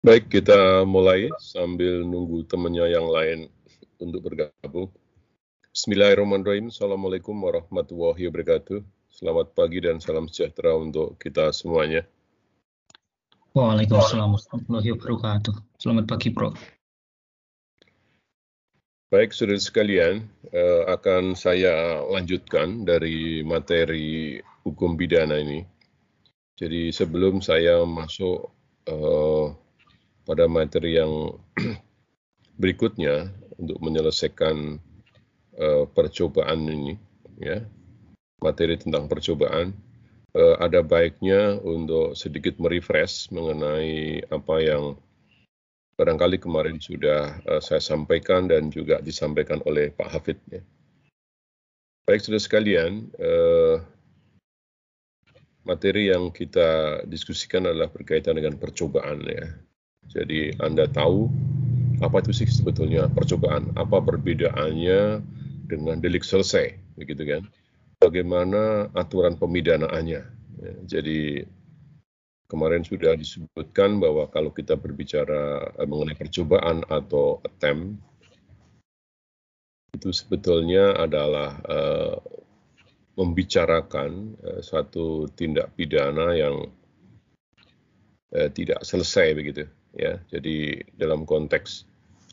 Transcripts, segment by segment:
Baik, kita mulai sambil nunggu temannya yang lain untuk bergabung. Bismillahirrahmanirrahim. Assalamualaikum warahmatullahi wabarakatuh. Selamat pagi dan salam sejahtera untuk kita semuanya. Waalaikumsalam warahmatullahi wabarakatuh. Selamat pagi, Bro. Baik, saudara sekalian, eh, akan saya lanjutkan dari materi hukum pidana ini. Jadi sebelum saya masuk eh, pada materi yang berikutnya untuk menyelesaikan uh, percobaan ini ya materi tentang percobaan uh, ada baiknya untuk sedikit merefresh mengenai apa yang barangkali kemarin sudah uh, saya sampaikan dan juga disampaikan oleh Pak Hafid ya. Baik saudara sekalian, uh, materi yang kita diskusikan adalah berkaitan dengan percobaan ya. Jadi Anda tahu apa itu sih sebetulnya percobaan, apa perbedaannya dengan delik selesai, begitu kan? Bagaimana aturan pemidanaannya? Ya, jadi kemarin sudah disebutkan bahwa kalau kita berbicara eh, mengenai percobaan atau attempt itu sebetulnya adalah uh, membicarakan uh, suatu tindak pidana yang tidak selesai begitu ya jadi dalam konteks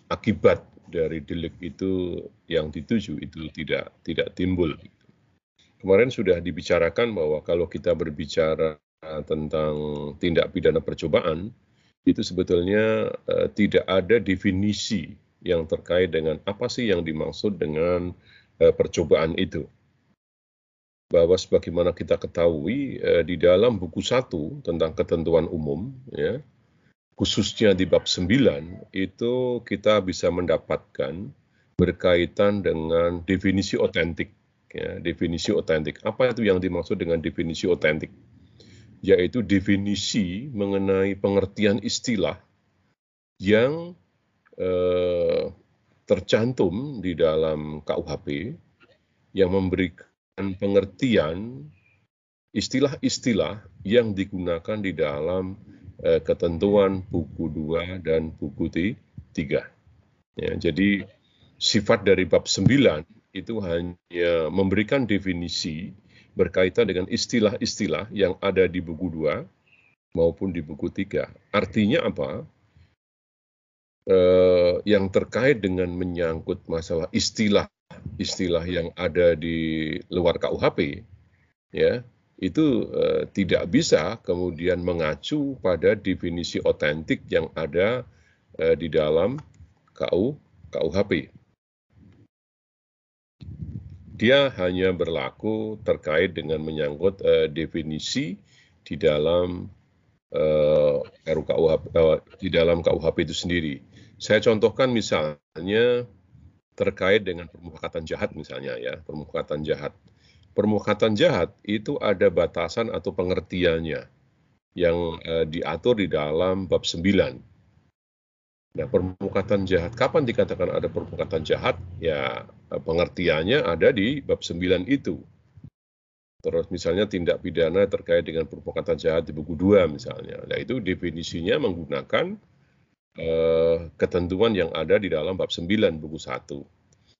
akibat dari delik itu yang dituju itu tidak tidak timbul. Kemarin sudah dibicarakan bahwa kalau kita berbicara tentang tindak pidana percobaan itu sebetulnya uh, tidak ada definisi yang terkait dengan apa sih yang dimaksud dengan uh, percobaan itu. Bahwa sebagaimana kita ketahui uh, di dalam buku satu tentang ketentuan umum ya khususnya di bab 9 itu kita bisa mendapatkan berkaitan dengan definisi otentik ya, definisi otentik. Apa itu yang dimaksud dengan definisi otentik? Yaitu definisi mengenai pengertian istilah yang eh, tercantum di dalam KUHP yang memberikan pengertian istilah-istilah yang digunakan di dalam eh, ketentuan buku 2 dan buku 3. Ya, jadi sifat dari bab 9 itu hanya memberikan definisi berkaitan dengan istilah-istilah yang ada di buku 2 maupun di buku 3. Artinya apa? Eh, yang terkait dengan menyangkut masalah istilah-istilah yang ada di luar KUHP, ya itu uh, tidak bisa kemudian mengacu pada definisi otentik yang ada uh, di dalam KU KUHP. Dia hanya berlaku terkait dengan menyangkut uh, definisi di dalam uh, RUKUHP uh, di dalam KUHP itu sendiri. Saya contohkan misalnya terkait dengan permufakatan jahat misalnya ya, permufakatan jahat permufakatan jahat itu ada batasan atau pengertiannya yang uh, diatur di dalam bab 9. Nah, permufakatan jahat, kapan dikatakan ada permufakatan jahat? Ya, eh, pengertiannya ada di bab 9 itu. Terus misalnya tindak pidana terkait dengan permufakatan jahat di buku 2 misalnya. Nah, itu definisinya menggunakan uh, ketentuan yang ada di dalam bab 9 buku 1.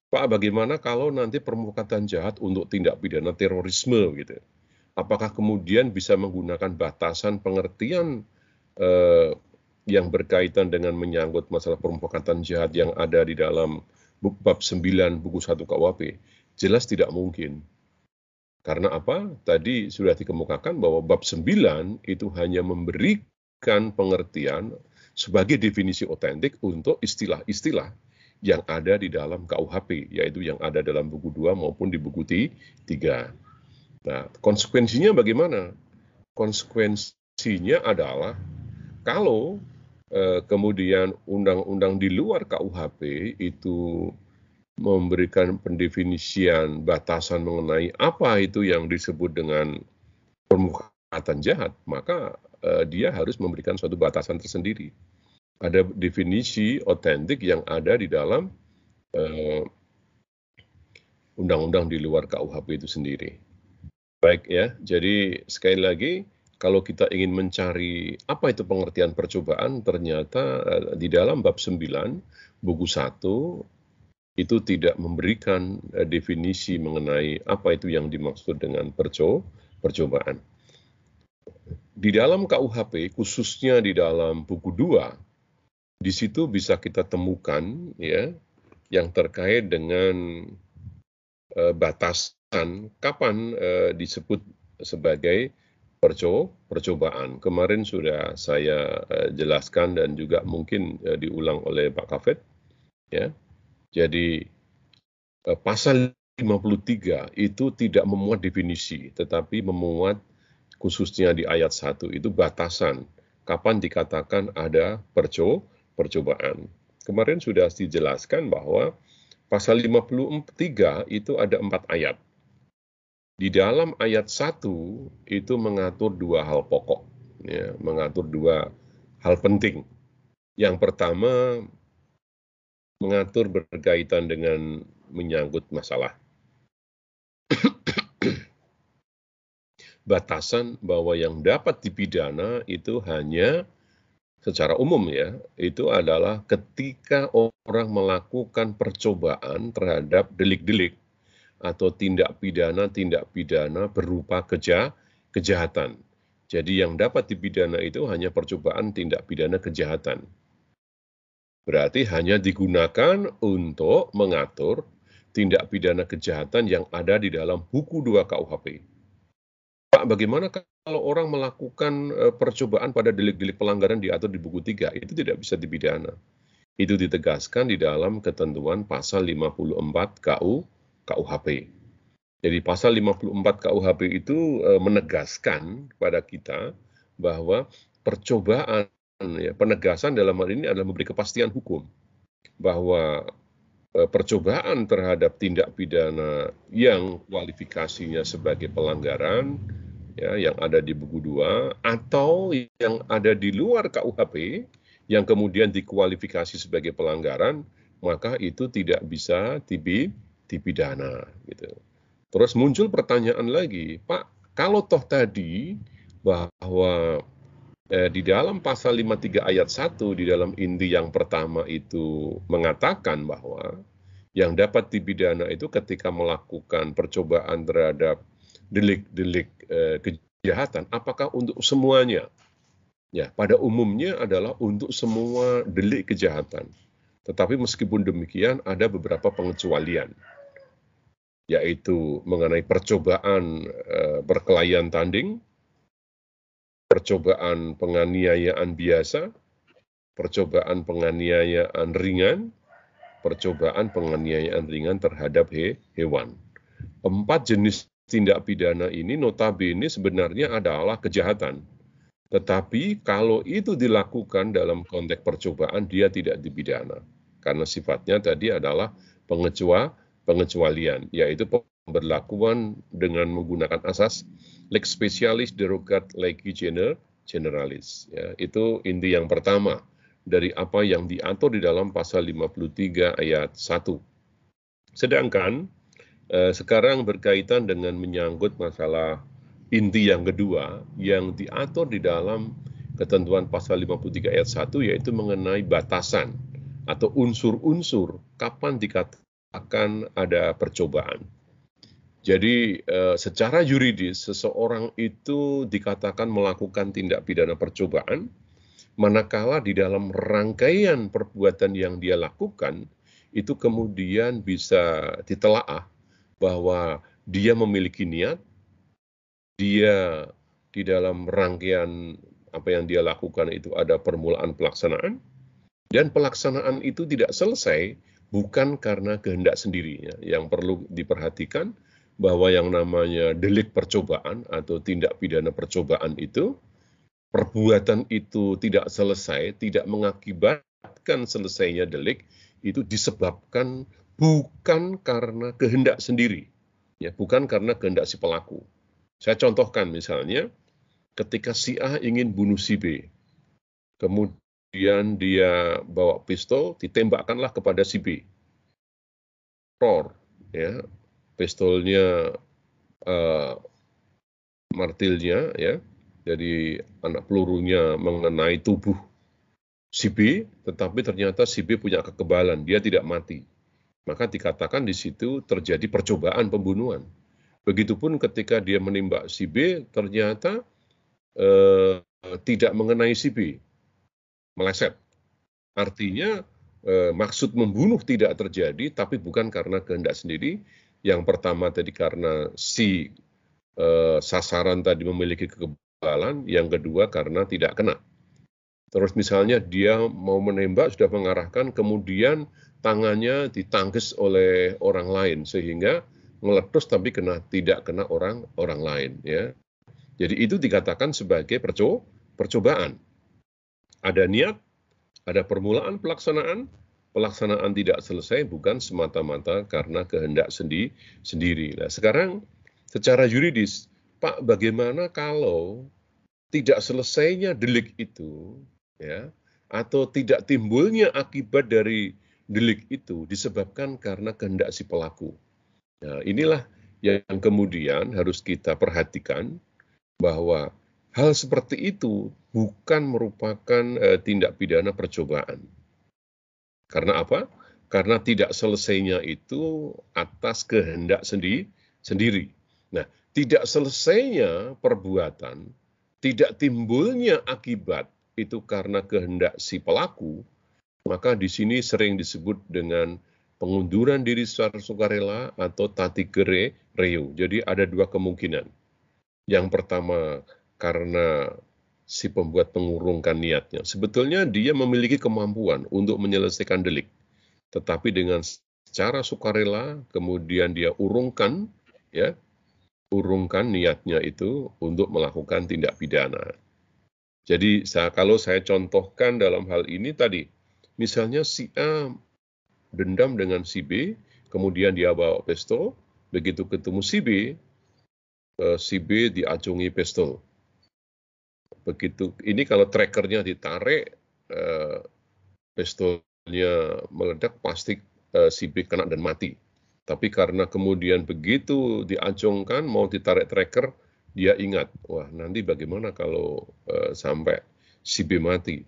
Pak, bagaimana kalau nanti permufakatan jahat untuk tindak pidana terorisme gitu? Apakah kemudian bisa menggunakan batasan pengertian eh, yang berkaitan dengan menyangkut masalah permufakatan jahat yang ada di dalam bab 9 buku 1 KUHP? Jelas tidak mungkin. Karena apa? Tadi sudah dikemukakan bahwa bab 9 itu hanya memberikan pengertian sebagai definisi otentik untuk istilah-istilah yang ada di dalam KUHP, yaitu yang ada dalam buku 2 maupun di buku 3. Nah, konsekuensinya bagaimana? Konsekuensinya adalah kalau eh, kemudian undang-undang di luar KUHP itu memberikan pendefinisian batasan mengenai apa itu yang disebut dengan permukaan jahat, maka eh, dia harus memberikan suatu batasan tersendiri ada definisi otentik yang ada di dalam eh, undang-undang di luar KUHP itu sendiri. Baik ya, jadi sekali lagi kalau kita ingin mencari apa itu pengertian percobaan, ternyata uh, di dalam bab 9 buku 1 itu tidak memberikan uh, definisi mengenai apa itu yang dimaksud dengan perco percobaan. Di dalam KUHP, khususnya di dalam buku 2, di situ bisa kita temukan ya yang terkait dengan uh, batasan kapan uh, disebut sebagai perco percobaan. Kemarin sudah saya uh, jelaskan dan juga mungkin diulang oleh Pak Kafet ya. Jadi uh, pasal 53 itu tidak memuat definisi tetapi memuat khususnya di ayat 1 itu batasan kapan dikatakan ada perco percobaan. Kemarin sudah dijelaskan bahwa pasal 53 itu ada empat ayat. Di dalam ayat 1 itu mengatur dua hal pokok, ya, mengatur dua hal penting. Yang pertama mengatur berkaitan dengan menyangkut masalah batasan bahwa yang dapat dipidana itu hanya secara umum ya, itu adalah ketika orang melakukan percobaan terhadap delik-delik atau tindak pidana-tindak pidana berupa keja kejahatan. Jadi yang dapat dipidana itu hanya percobaan tindak pidana kejahatan. Berarti hanya digunakan untuk mengatur tindak pidana kejahatan yang ada di dalam buku 2 KUHP. Pak, bagaimana kalau orang melakukan eh, percobaan pada delik-delik pelanggaran diatur di buku 3? Itu tidak bisa dipidana. Itu ditegaskan di dalam ketentuan pasal 54 KU KUHP. Jadi pasal 54 KUHP itu e, menegaskan kepada kita bahwa percobaan ya penegasan dalam hal ini adalah memberi kepastian hukum bahwa percobaan terhadap tindak pidana yang kualifikasinya sebagai pelanggaran ya yang ada di buku 2 atau yang ada di luar KUHP yang kemudian dikualifikasi sebagai pelanggaran maka itu tidak bisa tibi dipidana gitu. Terus muncul pertanyaan lagi, Pak, kalau toh tadi bahwa eh, di dalam pasal 53 ayat 1 di dalam inti yang pertama itu mengatakan bahwa yang dapat dipidana itu ketika melakukan percobaan terhadap delik-delik eh, kejahatan, apakah untuk semuanya? Ya, pada umumnya adalah untuk semua delik kejahatan. Tetapi meskipun demikian ada beberapa pengecualian yaitu mengenai percobaan uh, perkelahian tanding, percobaan penganiayaan biasa, percobaan penganiayaan ringan, percobaan penganiayaan ringan terhadap he, hewan. Empat jenis tindak pidana ini notabene sebenarnya adalah kejahatan. Tetapi kalau itu dilakukan dalam konteks percobaan, dia tidak dipidana. Karena sifatnya tadi adalah pengecualian pengecualian, yaitu pemberlakuan dengan menggunakan asas lex specialis derogat legi general generalis. Ya, itu inti yang pertama dari apa yang diatur di dalam pasal 53 ayat 1. Sedangkan eh, sekarang berkaitan dengan menyangkut masalah inti yang kedua yang diatur di dalam ketentuan pasal 53 ayat 1 yaitu mengenai batasan atau unsur-unsur kapan dikatakan akan ada percobaan. Jadi eh, secara yuridis seseorang itu dikatakan melakukan tindak pidana percobaan manakala di dalam rangkaian perbuatan yang dia lakukan itu kemudian bisa ditelaah bahwa dia memiliki niat, dia di dalam rangkaian apa yang dia lakukan itu ada permulaan pelaksanaan, dan pelaksanaan itu tidak selesai bukan karena kehendak sendirinya. Yang perlu diperhatikan bahwa yang namanya delik percobaan atau tindak pidana percobaan itu perbuatan itu tidak selesai, tidak mengakibatkan selesainya delik itu disebabkan bukan karena kehendak sendiri, ya, bukan karena kehendak si pelaku. Saya contohkan misalnya ketika si A ingin bunuh si B, kemudian dia bawa pistol, ditembakkanlah kepada si B. Ror, ya, pistolnya, uh, martilnya, ya, Jadi anak pelurunya mengenai tubuh si B, tetapi ternyata si B punya kekebalan, dia tidak mati. Maka dikatakan di situ terjadi percobaan pembunuhan. Begitupun ketika dia menembak si B, ternyata eh, tidak mengenai si B, meleset. Artinya eh, maksud membunuh tidak terjadi, tapi bukan karena kehendak sendiri. Yang pertama tadi karena si eh, sasaran tadi memiliki kekebalan yang kedua karena tidak kena. Terus misalnya dia mau menembak sudah mengarahkan, kemudian tangannya ditangkis oleh orang lain sehingga meletus tapi kena tidak kena orang orang lain ya. Jadi itu dikatakan sebagai perco percobaan. Ada niat, ada permulaan pelaksanaan, pelaksanaan tidak selesai bukan semata-mata karena kehendak sendi sendiri. Nah, sekarang secara yuridis Pak, bagaimana kalau tidak selesainya delik itu, ya, atau tidak timbulnya akibat dari delik itu disebabkan karena kehendak si pelaku. Nah, inilah yang kemudian harus kita perhatikan bahwa hal seperti itu bukan merupakan uh, tindak pidana percobaan. Karena apa? Karena tidak selesainya itu atas kehendak sendi sendiri. Nah, tidak selesainya perbuatan, tidak timbulnya akibat itu karena kehendak si pelaku, maka di sini sering disebut dengan pengunduran diri secara sukarela atau tati gere reo. Jadi ada dua kemungkinan. Yang pertama karena si pembuat mengurungkan niatnya. Sebetulnya dia memiliki kemampuan untuk menyelesaikan delik. Tetapi dengan secara sukarela kemudian dia urungkan ya urungkan niatnya itu untuk melakukan tindak pidana. Jadi saya, kalau saya contohkan dalam hal ini tadi, misalnya si A dendam dengan si B, kemudian dia bawa pistol, begitu ketemu si B, eh, si B diacungi pistol. Begitu ini kalau trackernya ditarik, eh, pistolnya meledak, pasti eh, si B kena dan mati. Tapi karena kemudian begitu diacungkan, mau ditarik tracker, dia ingat, wah nanti bagaimana kalau uh, sampai si B mati.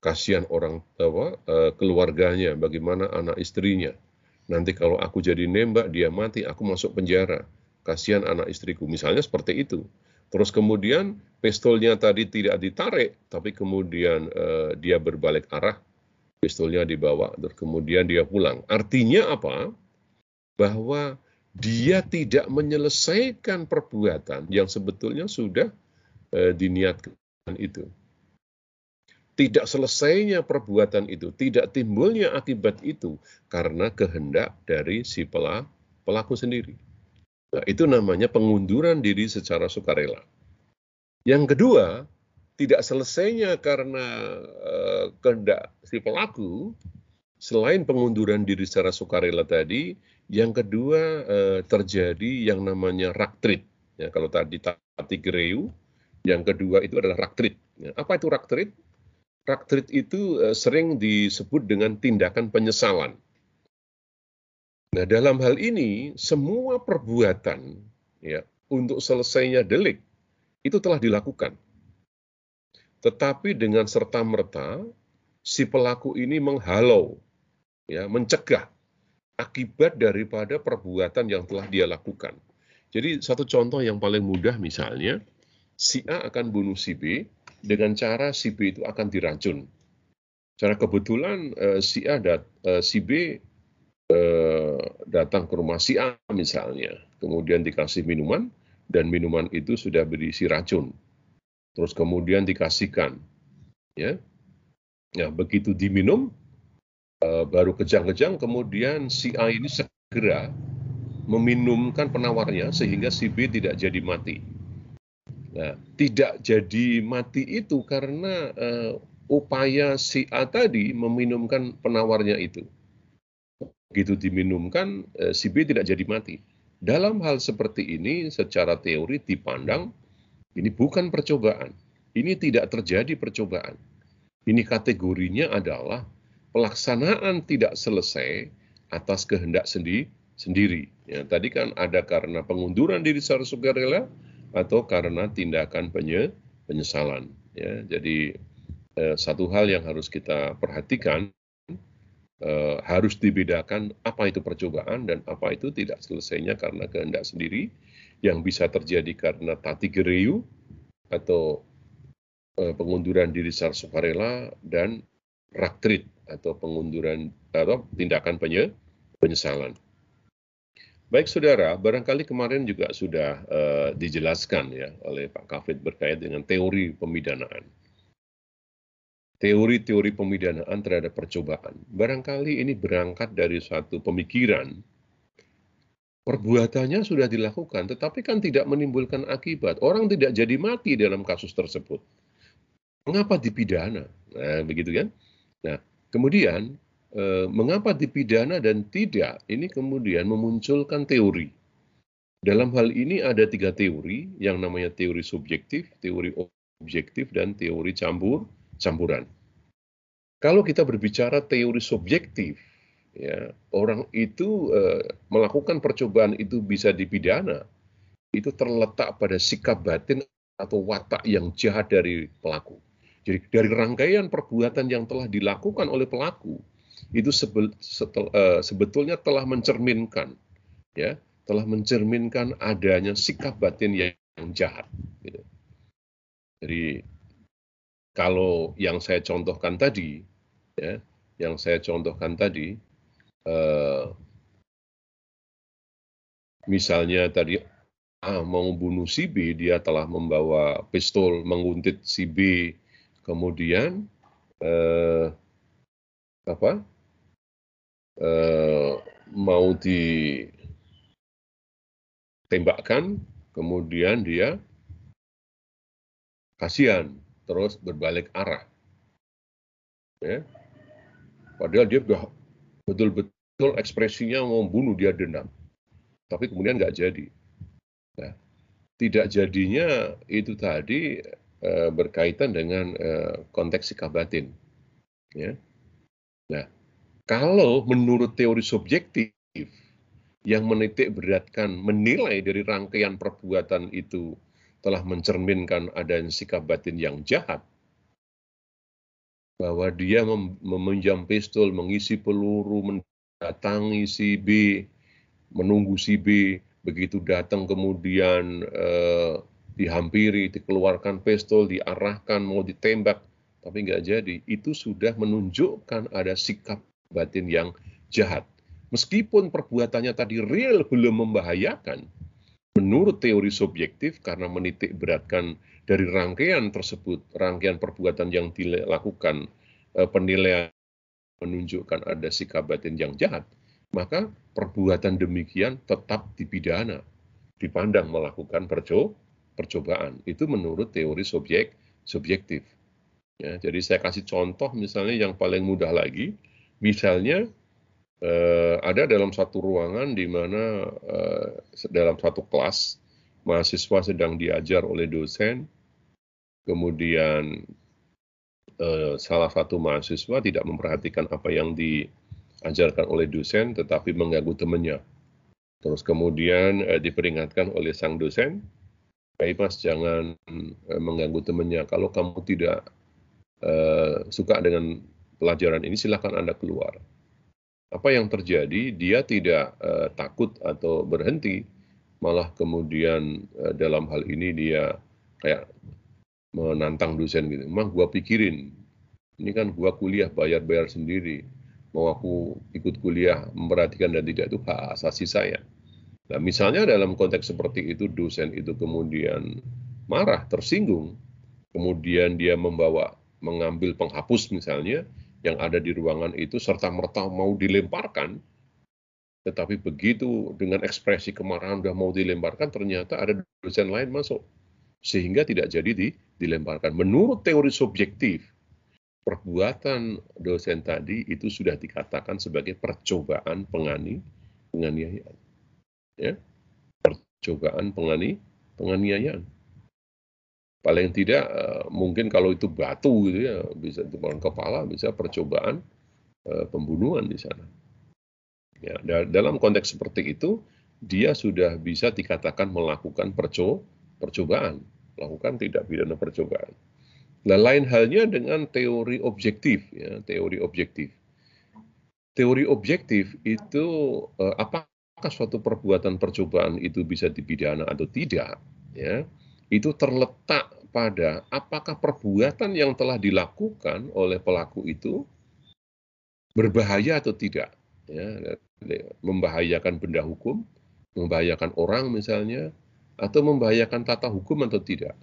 Kasihan orang apa, uh, keluarganya, bagaimana anak istrinya. Nanti kalau aku jadi nembak, dia mati, aku masuk penjara. Kasihan anak istriku. Misalnya seperti itu. Terus kemudian pistolnya tadi tidak ditarik, tapi kemudian uh, dia berbalik arah, pistolnya dibawa, terus kemudian dia pulang. Artinya apa? Bahwa dia tidak menyelesaikan perbuatan yang sebetulnya sudah eh, diniatkan itu. Tidak selesainya perbuatan itu, tidak timbulnya akibat itu karena kehendak dari si pelaku sendiri. Nah, itu namanya pengunduran diri secara sukarela. Yang kedua, tidak selesainya karena uh, kehendak si pelaku, selain pengunduran diri secara sukarela tadi, yang kedua uh, terjadi yang namanya raktrit. Ya, kalau tadi tati gereu, yang kedua itu adalah raktrit. Ya, apa itu raktrit? Raktrit itu uh, sering disebut dengan tindakan penyesalan. Nah, dalam hal ini semua perbuatan ya untuk selesainya delik itu telah dilakukan tetapi dengan serta-merta si pelaku ini menghalau, ya, mencegah akibat daripada perbuatan yang telah dia lakukan. Jadi satu contoh yang paling mudah misalnya, si A akan bunuh si B dengan cara si B itu akan diracun. Cara kebetulan uh, si A dat, uh, si B uh, datang ke rumah si A misalnya, kemudian dikasih minuman dan minuman itu sudah berisi racun terus kemudian dikasihkan. Ya, ya begitu diminum, uh, baru kejang-kejang, kemudian si A ini segera meminumkan penawarnya sehingga si B tidak jadi mati. Nah, tidak jadi mati itu karena uh, upaya si A tadi meminumkan penawarnya itu. Begitu diminumkan, uh, si B tidak jadi mati. Dalam hal seperti ini, secara teori dipandang ini bukan percobaan. Ini tidak terjadi percobaan. Ini kategorinya adalah pelaksanaan tidak selesai atas kehendak sendi sendiri. Ya, tadi kan ada karena pengunduran diri secara sukarela, atau karena tindakan penye, penyesalan. Ya, jadi eh, satu hal yang harus kita perhatikan eh, harus dibedakan apa itu percobaan dan apa itu tidak selesainya karena kehendak sendiri yang bisa terjadi karena tati gereyu atau eh, pengunduran diri secara sukarela dan raktrit atau pengunduran atau tindakan penye, penyesalan. Baik saudara, barangkali kemarin juga sudah uh, dijelaskan ya oleh Pak Kafid berkait dengan teori pemidanaan. Teori-teori pemidanaan terhadap percobaan. Barangkali ini berangkat dari suatu pemikiran perbuatannya sudah dilakukan, tetapi kan tidak menimbulkan akibat. Orang tidak jadi mati dalam kasus tersebut. Mengapa dipidana? Nah, begitu kan? Nah, kemudian eh, mengapa dipidana dan tidak? Ini kemudian memunculkan teori. Dalam hal ini ada tiga teori yang namanya teori subjektif, teori objektif, dan teori campur campuran. Kalau kita berbicara teori subjektif, ya orang itu uh, melakukan percobaan itu bisa dipidana itu terletak pada sikap batin atau watak yang jahat dari pelaku. Jadi dari rangkaian perbuatan yang telah dilakukan oleh pelaku itu sebe, setel, uh, sebetulnya telah mencerminkan ya telah mencerminkan adanya sikap batin yang, yang jahat. Gitu. Jadi kalau yang saya contohkan tadi, ya, yang saya contohkan tadi, Eh, misalnya tadi A mau bunuh si B, dia telah membawa pistol menguntit si B, kemudian uh, apa? Uh, mau ditembakkan, kemudian dia kasihan, terus berbalik arah. Ya. Padahal dia sudah betul-betul betul ekspresinya mau bunuh dia dendam. Tapi kemudian nggak jadi. Nah, tidak jadinya itu tadi e, berkaitan dengan e, konteks sikap batin. Ya. Nah, kalau menurut teori subjektif yang menitik beratkan menilai dari rangkaian perbuatan itu telah mencerminkan adanya sikap batin yang jahat, bahwa dia meminjam pistol, mengisi peluru, datangi si B, menunggu si B, begitu datang kemudian eh, dihampiri, dikeluarkan pistol, diarahkan, mau ditembak, tapi nggak jadi. Itu sudah menunjukkan ada sikap batin yang jahat. Meskipun perbuatannya tadi real belum membahayakan, menurut teori subjektif karena menitik beratkan dari rangkaian tersebut, rangkaian perbuatan yang dilakukan, eh, penilaian menunjukkan ada sikap batin yang jahat, maka perbuatan demikian tetap dipidana, dipandang melakukan perco percobaan. Itu menurut teori subjek subjektif. Ya, jadi saya kasih contoh misalnya yang paling mudah lagi, misalnya eh, ada dalam satu ruangan di mana eh, dalam satu kelas mahasiswa sedang diajar oleh dosen, kemudian Eh, salah satu mahasiswa tidak memperhatikan apa yang diajarkan oleh dosen, tetapi mengganggu temannya. Terus kemudian eh, diperingatkan oleh sang dosen, baik mas jangan eh, mengganggu temannya. Kalau kamu tidak eh, suka dengan pelajaran ini, silakan anda keluar. Apa yang terjadi? Dia tidak eh, takut atau berhenti, malah kemudian eh, dalam hal ini dia kayak menantang dosen gitu. Mah gua pikirin, ini kan gua kuliah bayar-bayar sendiri. Mau aku ikut kuliah memperhatikan dan tidak itu hak asasi saya. Nah, misalnya dalam konteks seperti itu dosen itu kemudian marah, tersinggung, kemudian dia membawa mengambil penghapus misalnya yang ada di ruangan itu serta merta mau dilemparkan, tetapi begitu dengan ekspresi kemarahan sudah mau dilemparkan ternyata ada dosen lain masuk sehingga tidak jadi di, dilemparkan. Menurut teori subjektif, perbuatan dosen tadi itu sudah dikatakan sebagai percobaan pengani penganiayaan. Ya. Percobaan pengani penganiayaan. Paling tidak eh, mungkin kalau itu batu gitu ya bisa tumpahan kepala bisa percobaan uh, pembunuhan di sana. Ya, dalam konteks seperti itu dia sudah bisa dikatakan melakukan perco percobaan, melakukan tindak pidana percobaan. Nah, lain halnya dengan teori objektif, ya, teori objektif. Teori objektif itu eh, apakah suatu perbuatan percobaan itu bisa dipidana atau tidak, ya, itu terletak pada apakah perbuatan yang telah dilakukan oleh pelaku itu berbahaya atau tidak, ya, membahayakan benda hukum, membahayakan orang misalnya, atau membahayakan tata hukum atau tidak.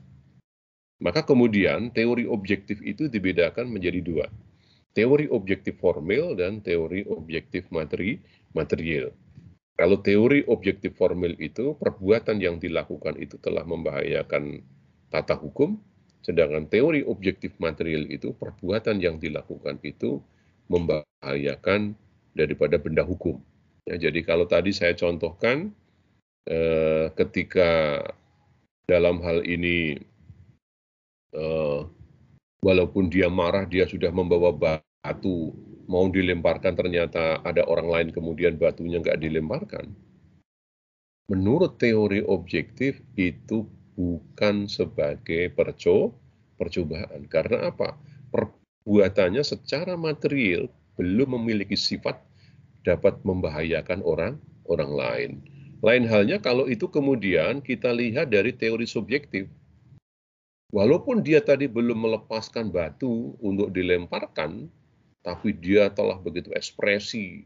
Maka kemudian teori objektif itu dibedakan menjadi dua. Teori objektif formil dan teori objektif materi material. Kalau teori objektif formil itu perbuatan yang dilakukan itu telah membahayakan tata hukum, sedangkan teori objektif material itu perbuatan yang dilakukan itu membahayakan daripada benda hukum. Ya, jadi kalau tadi saya contohkan eh, ketika dalam hal ini eh, walaupun dia marah dia sudah membawa batu mau dilemparkan ternyata ada orang lain kemudian batunya nggak dilemparkan. Menurut teori objektif itu bukan sebagai perco percobaan. Karena apa? Perbuatannya secara material belum memiliki sifat dapat membahayakan orang orang lain. Lain halnya kalau itu kemudian kita lihat dari teori subjektif. Walaupun dia tadi belum melepaskan batu untuk dilemparkan, tapi dia telah begitu ekspresi,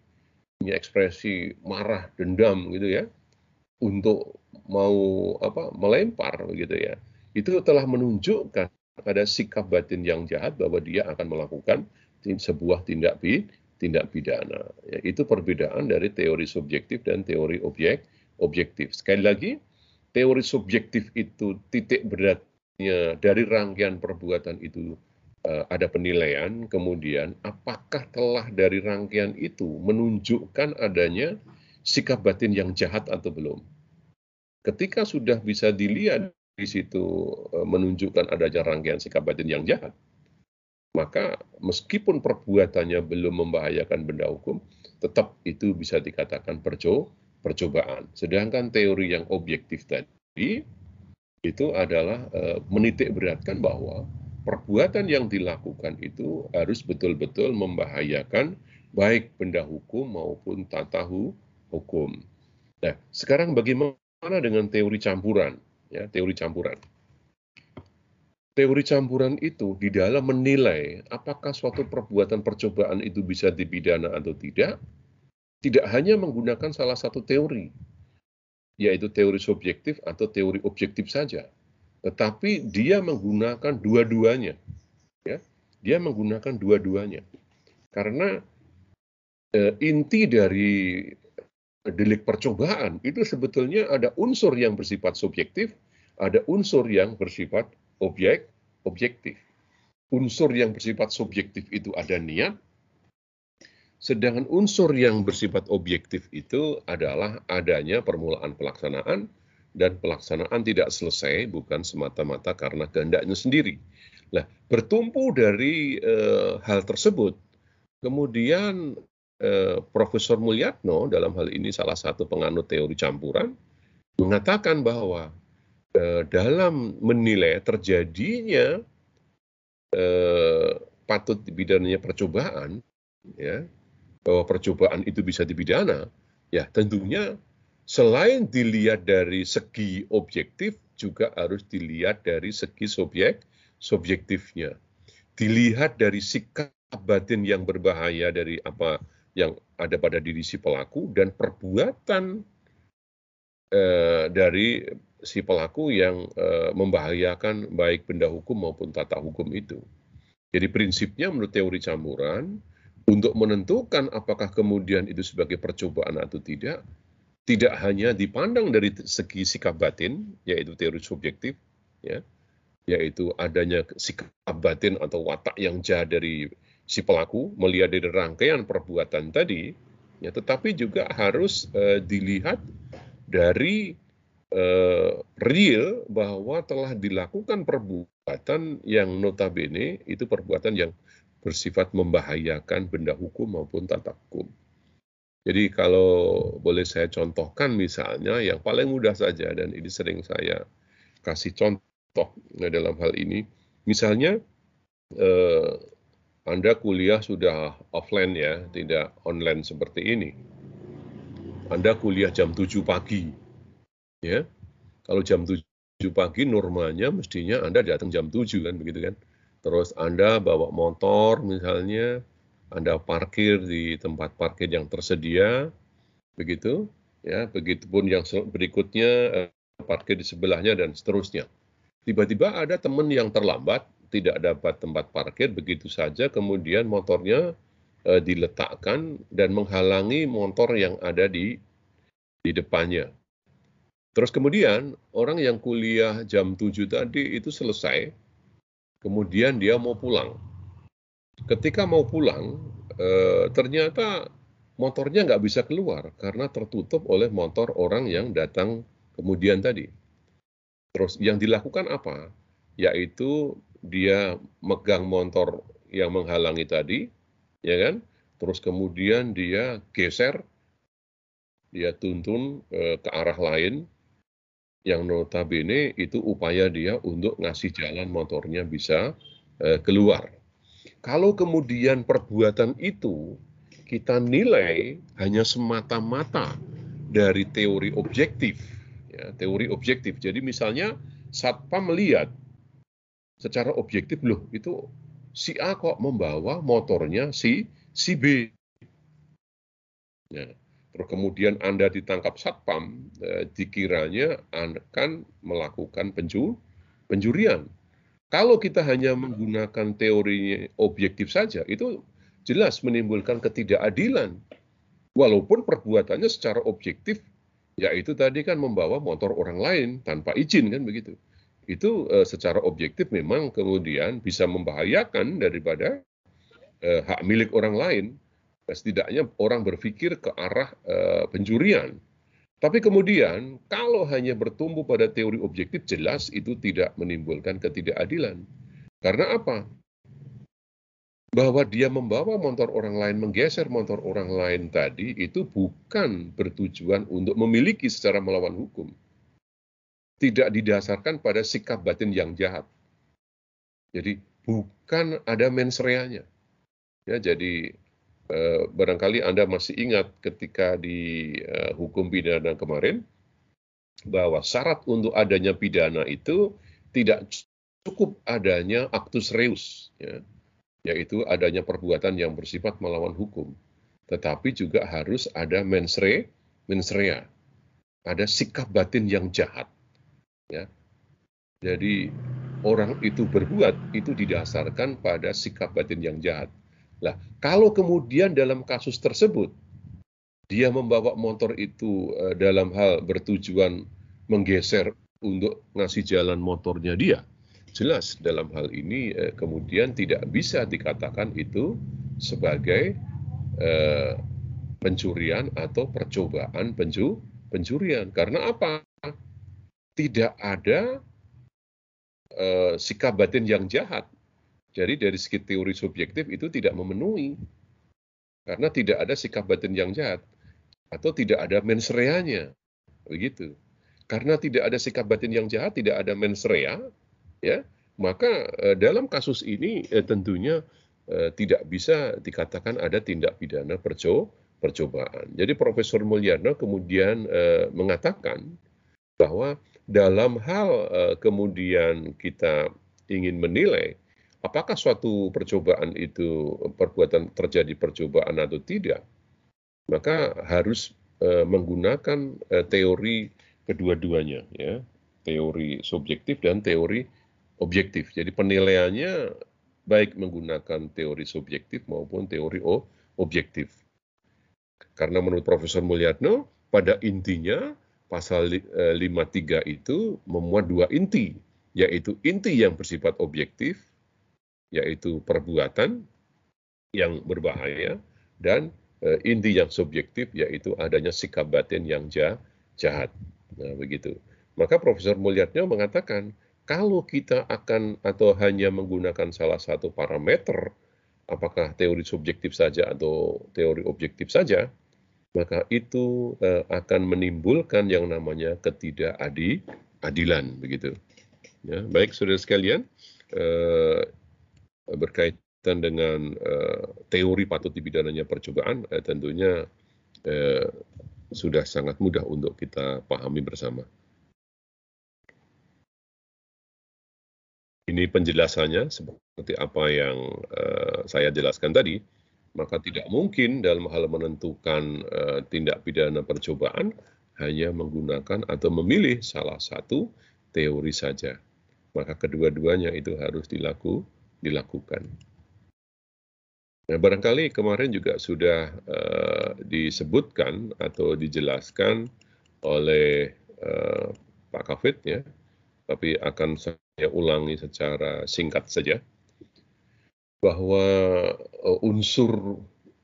punya ekspresi marah, dendam gitu ya, untuk mau apa melempar gitu ya. Itu telah menunjukkan ada sikap batin yang jahat bahwa dia akan melakukan sebuah tindak tindak pidana. Ya, itu perbedaan dari teori subjektif dan teori objek objektif. Sekali lagi, teori subjektif itu titik beratnya dari rangkaian perbuatan itu ada penilaian, kemudian apakah telah dari rangkaian itu menunjukkan adanya sikap batin yang jahat atau belum. Ketika sudah bisa dilihat di situ uh, menunjukkan adanya rangkaian sikap batin yang jahat, maka meskipun perbuatannya belum membahayakan benda hukum, tetap itu bisa dikatakan perco percobaan. Sedangkan teori yang objektif tadi itu adalah e, menitik beratkan bahwa perbuatan yang dilakukan itu harus betul-betul membahayakan baik benda hukum maupun tata hukum. Nah, sekarang bagaimana dengan teori campuran? Ya, teori campuran. Teori campuran itu di dalam menilai apakah suatu perbuatan percobaan itu bisa dipidana atau tidak, tidak hanya menggunakan salah satu teori, yaitu teori subjektif atau teori objektif saja, tetapi dia menggunakan dua-duanya. Ya, dia menggunakan dua-duanya. Karena e, inti dari delik percobaan itu sebetulnya ada unsur yang bersifat subjektif, ada unsur yang bersifat objek objektif. Unsur yang bersifat subjektif itu ada niat, Sedangkan unsur yang bersifat objektif itu adalah adanya permulaan pelaksanaan dan pelaksanaan tidak selesai bukan semata-mata karena kehendaknya sendiri. Nah, bertumpu dari uh, hal tersebut, kemudian uh, Profesor Mulyatno dalam hal ini salah satu penganut teori campuran mengatakan bahwa uh, dalam menilai terjadinya uh, patut dipidananya percobaan, ya bahwa percobaan itu bisa dipidana, ya tentunya selain dilihat dari segi objektif juga harus dilihat dari segi subjek subjektifnya. Dilihat dari sikap batin yang berbahaya dari apa yang ada pada diri si pelaku dan perbuatan eh, dari si pelaku yang eh, membahayakan baik benda hukum maupun tata hukum itu. Jadi prinsipnya menurut teori campuran untuk menentukan apakah kemudian itu sebagai percobaan atau tidak, tidak hanya dipandang dari segi sikap batin, yaitu teori subjektif, ya, yaitu adanya sikap batin atau watak yang jahat dari si pelaku melihat dari rangkaian perbuatan tadi, ya, tetapi juga harus uh, dilihat dari uh, real bahwa telah dilakukan perbuatan yang notabene itu perbuatan yang bersifat membahayakan benda hukum maupun tata hukum. Jadi kalau boleh saya contohkan misalnya yang paling mudah saja dan ini sering saya kasih contoh dalam hal ini. Misalnya eh, Anda kuliah sudah offline ya, tidak online seperti ini. Anda kuliah jam 7 pagi. Ya. Kalau jam 7 pagi normalnya mestinya Anda datang jam 7 kan begitu kan. Terus Anda bawa motor misalnya, Anda parkir di tempat parkir yang tersedia, begitu, ya, begitupun yang berikutnya eh, parkir di sebelahnya dan seterusnya. Tiba-tiba ada teman yang terlambat, tidak dapat tempat parkir begitu saja, kemudian motornya eh, diletakkan dan menghalangi motor yang ada di di depannya. Terus kemudian orang yang kuliah jam 7 tadi itu selesai, kemudian dia mau pulang. Ketika mau pulang, eh, ternyata motornya nggak bisa keluar karena tertutup oleh motor orang yang datang kemudian tadi. Terus yang dilakukan apa? Yaitu dia megang motor yang menghalangi tadi, ya kan? Terus kemudian dia geser, dia tuntun eh, ke arah lain, yang notabene itu upaya dia untuk ngasih jalan motornya bisa eh, keluar. Kalau kemudian perbuatan itu kita nilai hanya semata-mata dari teori objektif, ya, teori objektif. Jadi misalnya satpam melihat secara objektif loh itu si A kok membawa motornya si si B. Ya. Terus kemudian Anda ditangkap satpam, eh, dikiranya akan melakukan penju, penjurian. Kalau kita hanya menggunakan teori objektif saja, itu jelas menimbulkan ketidakadilan. Walaupun perbuatannya secara objektif, yaitu tadi kan membawa motor orang lain tanpa izin kan begitu. Itu uh, secara objektif memang kemudian bisa membahayakan daripada uh, hak milik orang lain. Setidaknya orang berpikir ke arah uh, pencurian. Tapi kemudian kalau hanya bertumbuh pada teori objektif jelas itu tidak menimbulkan ketidakadilan. Karena apa? bahwa dia membawa motor orang lain, menggeser motor orang lain tadi itu bukan bertujuan untuk memiliki secara melawan hukum. Tidak didasarkan pada sikap batin yang jahat. Jadi bukan ada mensreanya. Ya, jadi barangkali Anda masih ingat ketika di eh, hukum pidana kemarin bahwa syarat untuk adanya pidana itu tidak cukup adanya actus reus. Ya yaitu adanya perbuatan yang bersifat melawan hukum. Tetapi juga harus ada mensre, mensrea, ada sikap batin yang jahat. Ya. Jadi orang itu berbuat itu didasarkan pada sikap batin yang jahat. Lah, kalau kemudian dalam kasus tersebut dia membawa motor itu uh, dalam hal bertujuan menggeser untuk ngasih jalan motornya dia, jelas dalam hal ini eh, kemudian tidak bisa dikatakan itu sebagai eh, pencurian atau percobaan penju, pencurian. Karena apa? Tidak ada eh, sikap batin yang jahat. Jadi dari segi teori subjektif itu tidak memenuhi. Karena tidak ada sikap batin yang jahat. Atau tidak ada mensreanya. Begitu. Karena tidak ada sikap batin yang jahat, tidak ada mensrea, ya maka eh, dalam kasus ini eh, tentunya eh, tidak bisa dikatakan ada tindak pidana perco percobaan. Jadi Profesor Mulyana kemudian mengatakan bahwa dalam hal kemudian kita ingin menilai apakah suatu percobaan itu perbuatan terjadi percobaan atau tidak, maka harus menggunakan teori kedua-duanya ya, teori subjektif dan teori objektif. Jadi penilaiannya baik menggunakan teori subjektif maupun teori objektif. Karena menurut Profesor Mulyatno, pada intinya pasal 53 eh, itu memuat dua inti, yaitu inti yang bersifat objektif, yaitu perbuatan yang berbahaya, dan eh, inti yang subjektif, yaitu adanya sikap batin yang jahat. Nah, begitu. Maka Profesor Mulyatno mengatakan, kalau kita akan atau hanya menggunakan salah satu parameter, apakah teori subjektif saja atau teori objektif saja, maka itu uh, akan menimbulkan yang namanya ketidakadilan begitu. Ya, baik saudara sekalian, eh, berkaitan dengan eh, teori patut dipidananya percobaan, eh, tentunya eh, sudah sangat mudah untuk kita pahami bersama. Ini penjelasannya seperti apa yang uh, saya jelaskan tadi, maka tidak mungkin dalam hal menentukan uh, tindak pidana percobaan hanya menggunakan atau memilih salah satu teori saja. Maka kedua-duanya itu harus dilaku, dilakukan. Nah, barangkali kemarin juga sudah uh, disebutkan atau dijelaskan oleh uh, Pak Kafit ya, tapi akan saya ulangi secara singkat saja bahwa uh, unsur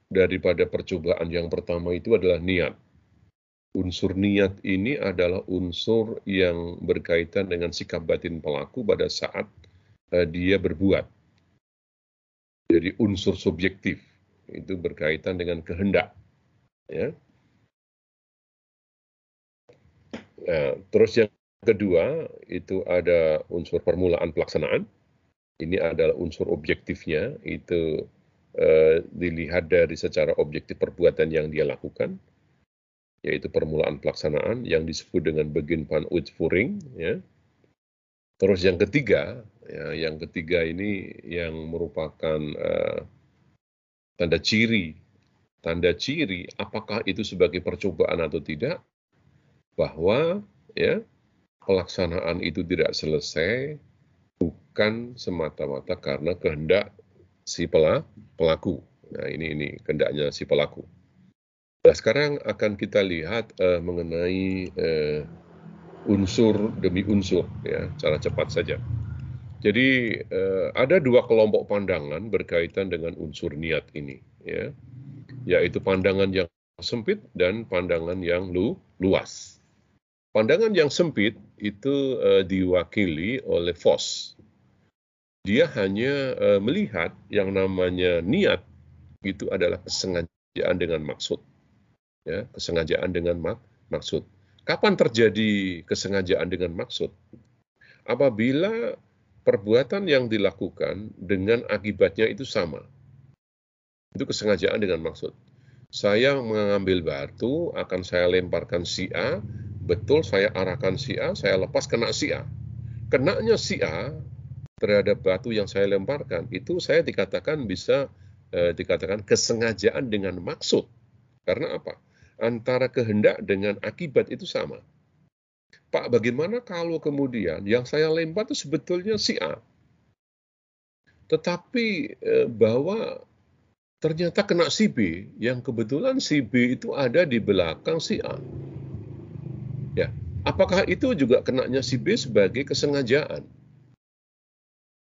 daripada percobaan yang pertama itu adalah niat. Unsur niat ini adalah unsur yang berkaitan dengan sikap batin pelaku pada saat dia berbuat. Jadi unsur subjektif itu berkaitan dengan kehendak. Ya. Nah, terus yang Kedua, itu ada unsur permulaan pelaksanaan. Ini adalah unsur objektifnya, itu uh, dilihat dari secara objektif perbuatan yang dia lakukan, yaitu permulaan pelaksanaan yang disebut dengan begin uitvoering. Ya. Terus yang ketiga, ya, yang ketiga ini yang merupakan uh, tanda ciri, tanda ciri apakah itu sebagai percobaan atau tidak, bahwa ya pelaksanaan itu tidak selesai bukan semata-mata karena kehendak si pelaku. Nah, ini ini kehendaknya si pelaku. Nah, sekarang akan kita lihat uh, mengenai uh, unsur demi unsur ya, cara cepat saja. Jadi uh, ada dua kelompok pandangan berkaitan dengan unsur niat ini ya. Yaitu pandangan yang sempit dan pandangan yang lu, luas. Pandangan yang sempit itu uh, diwakili oleh Vos. Dia hanya uh, melihat yang namanya niat itu adalah kesengajaan dengan maksud. Ya, kesengajaan dengan mak maksud. Kapan terjadi kesengajaan dengan maksud? Apabila perbuatan yang dilakukan dengan akibatnya itu sama. Itu kesengajaan dengan maksud. Saya mengambil batu, akan saya lemparkan si A, betul saya arahkan si A, saya lepas kena si A. Kenanya si A terhadap batu yang saya lemparkan, itu saya dikatakan bisa eh, dikatakan kesengajaan dengan maksud. Karena apa? Antara kehendak dengan akibat itu sama. Pak, bagaimana kalau kemudian yang saya lempar itu sebetulnya si A? Tetapi eh, bahwa ternyata kena si B, yang kebetulan si B itu ada di belakang si A. Ya, apakah itu juga kenanya si B sebagai kesengajaan?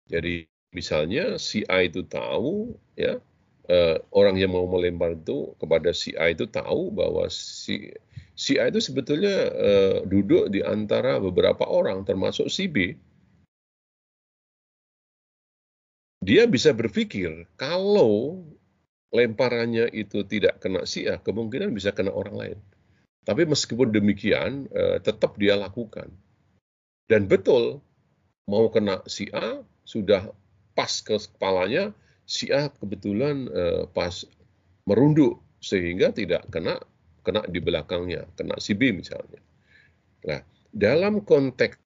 Jadi misalnya si A itu tahu ya uh, orang yang mau melempar itu kepada si A itu tahu bahwa si si A itu sebetulnya uh, duduk di antara beberapa orang termasuk si B. Dia bisa berpikir kalau lemparannya itu tidak kena si A, kemungkinan bisa kena orang lain. Tapi meskipun demikian, eh, tetap dia lakukan. Dan betul, mau kena si A, sudah pas ke kepalanya, si A kebetulan eh, pas merunduk, sehingga tidak kena kena di belakangnya, kena si B misalnya. Nah, dalam konteks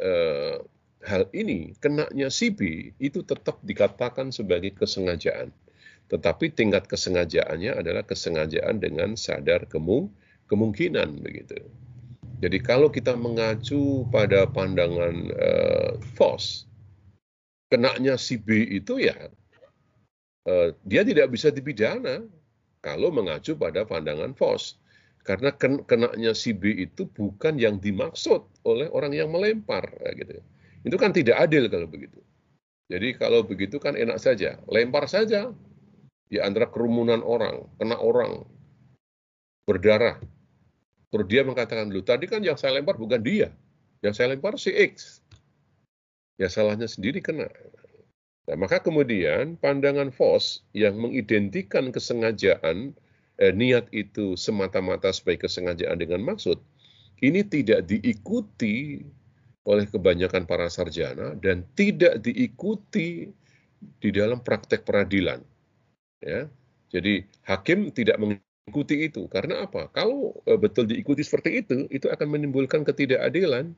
eh, hal ini, kenanya si B itu tetap dikatakan sebagai kesengajaan. Tetapi tingkat kesengajaannya adalah kesengajaan dengan sadar kemung kemungkinan begitu. Jadi kalau kita mengacu pada pandangan uh, FOS, kenaknya si B itu ya uh, dia tidak bisa dipidana kalau mengacu pada pandangan FOS. Karena ken kenaknya si B itu bukan yang dimaksud oleh orang yang melempar gitu. Itu kan tidak adil kalau begitu. Jadi kalau begitu kan enak saja, lempar saja di antara kerumunan orang, kena orang, berdarah, Terus dia mengatakan, lu tadi kan yang saya lempar bukan dia. Yang saya lempar si X. Ya salahnya sendiri kena. Nah, maka kemudian pandangan Vos yang mengidentikan kesengajaan, eh, niat itu semata-mata sebagai kesengajaan dengan maksud, ini tidak diikuti oleh kebanyakan para sarjana dan tidak diikuti di dalam praktek peradilan. Ya. Jadi hakim tidak mengikuti itu karena apa? Kalau e, betul diikuti seperti itu, itu akan menimbulkan ketidakadilan.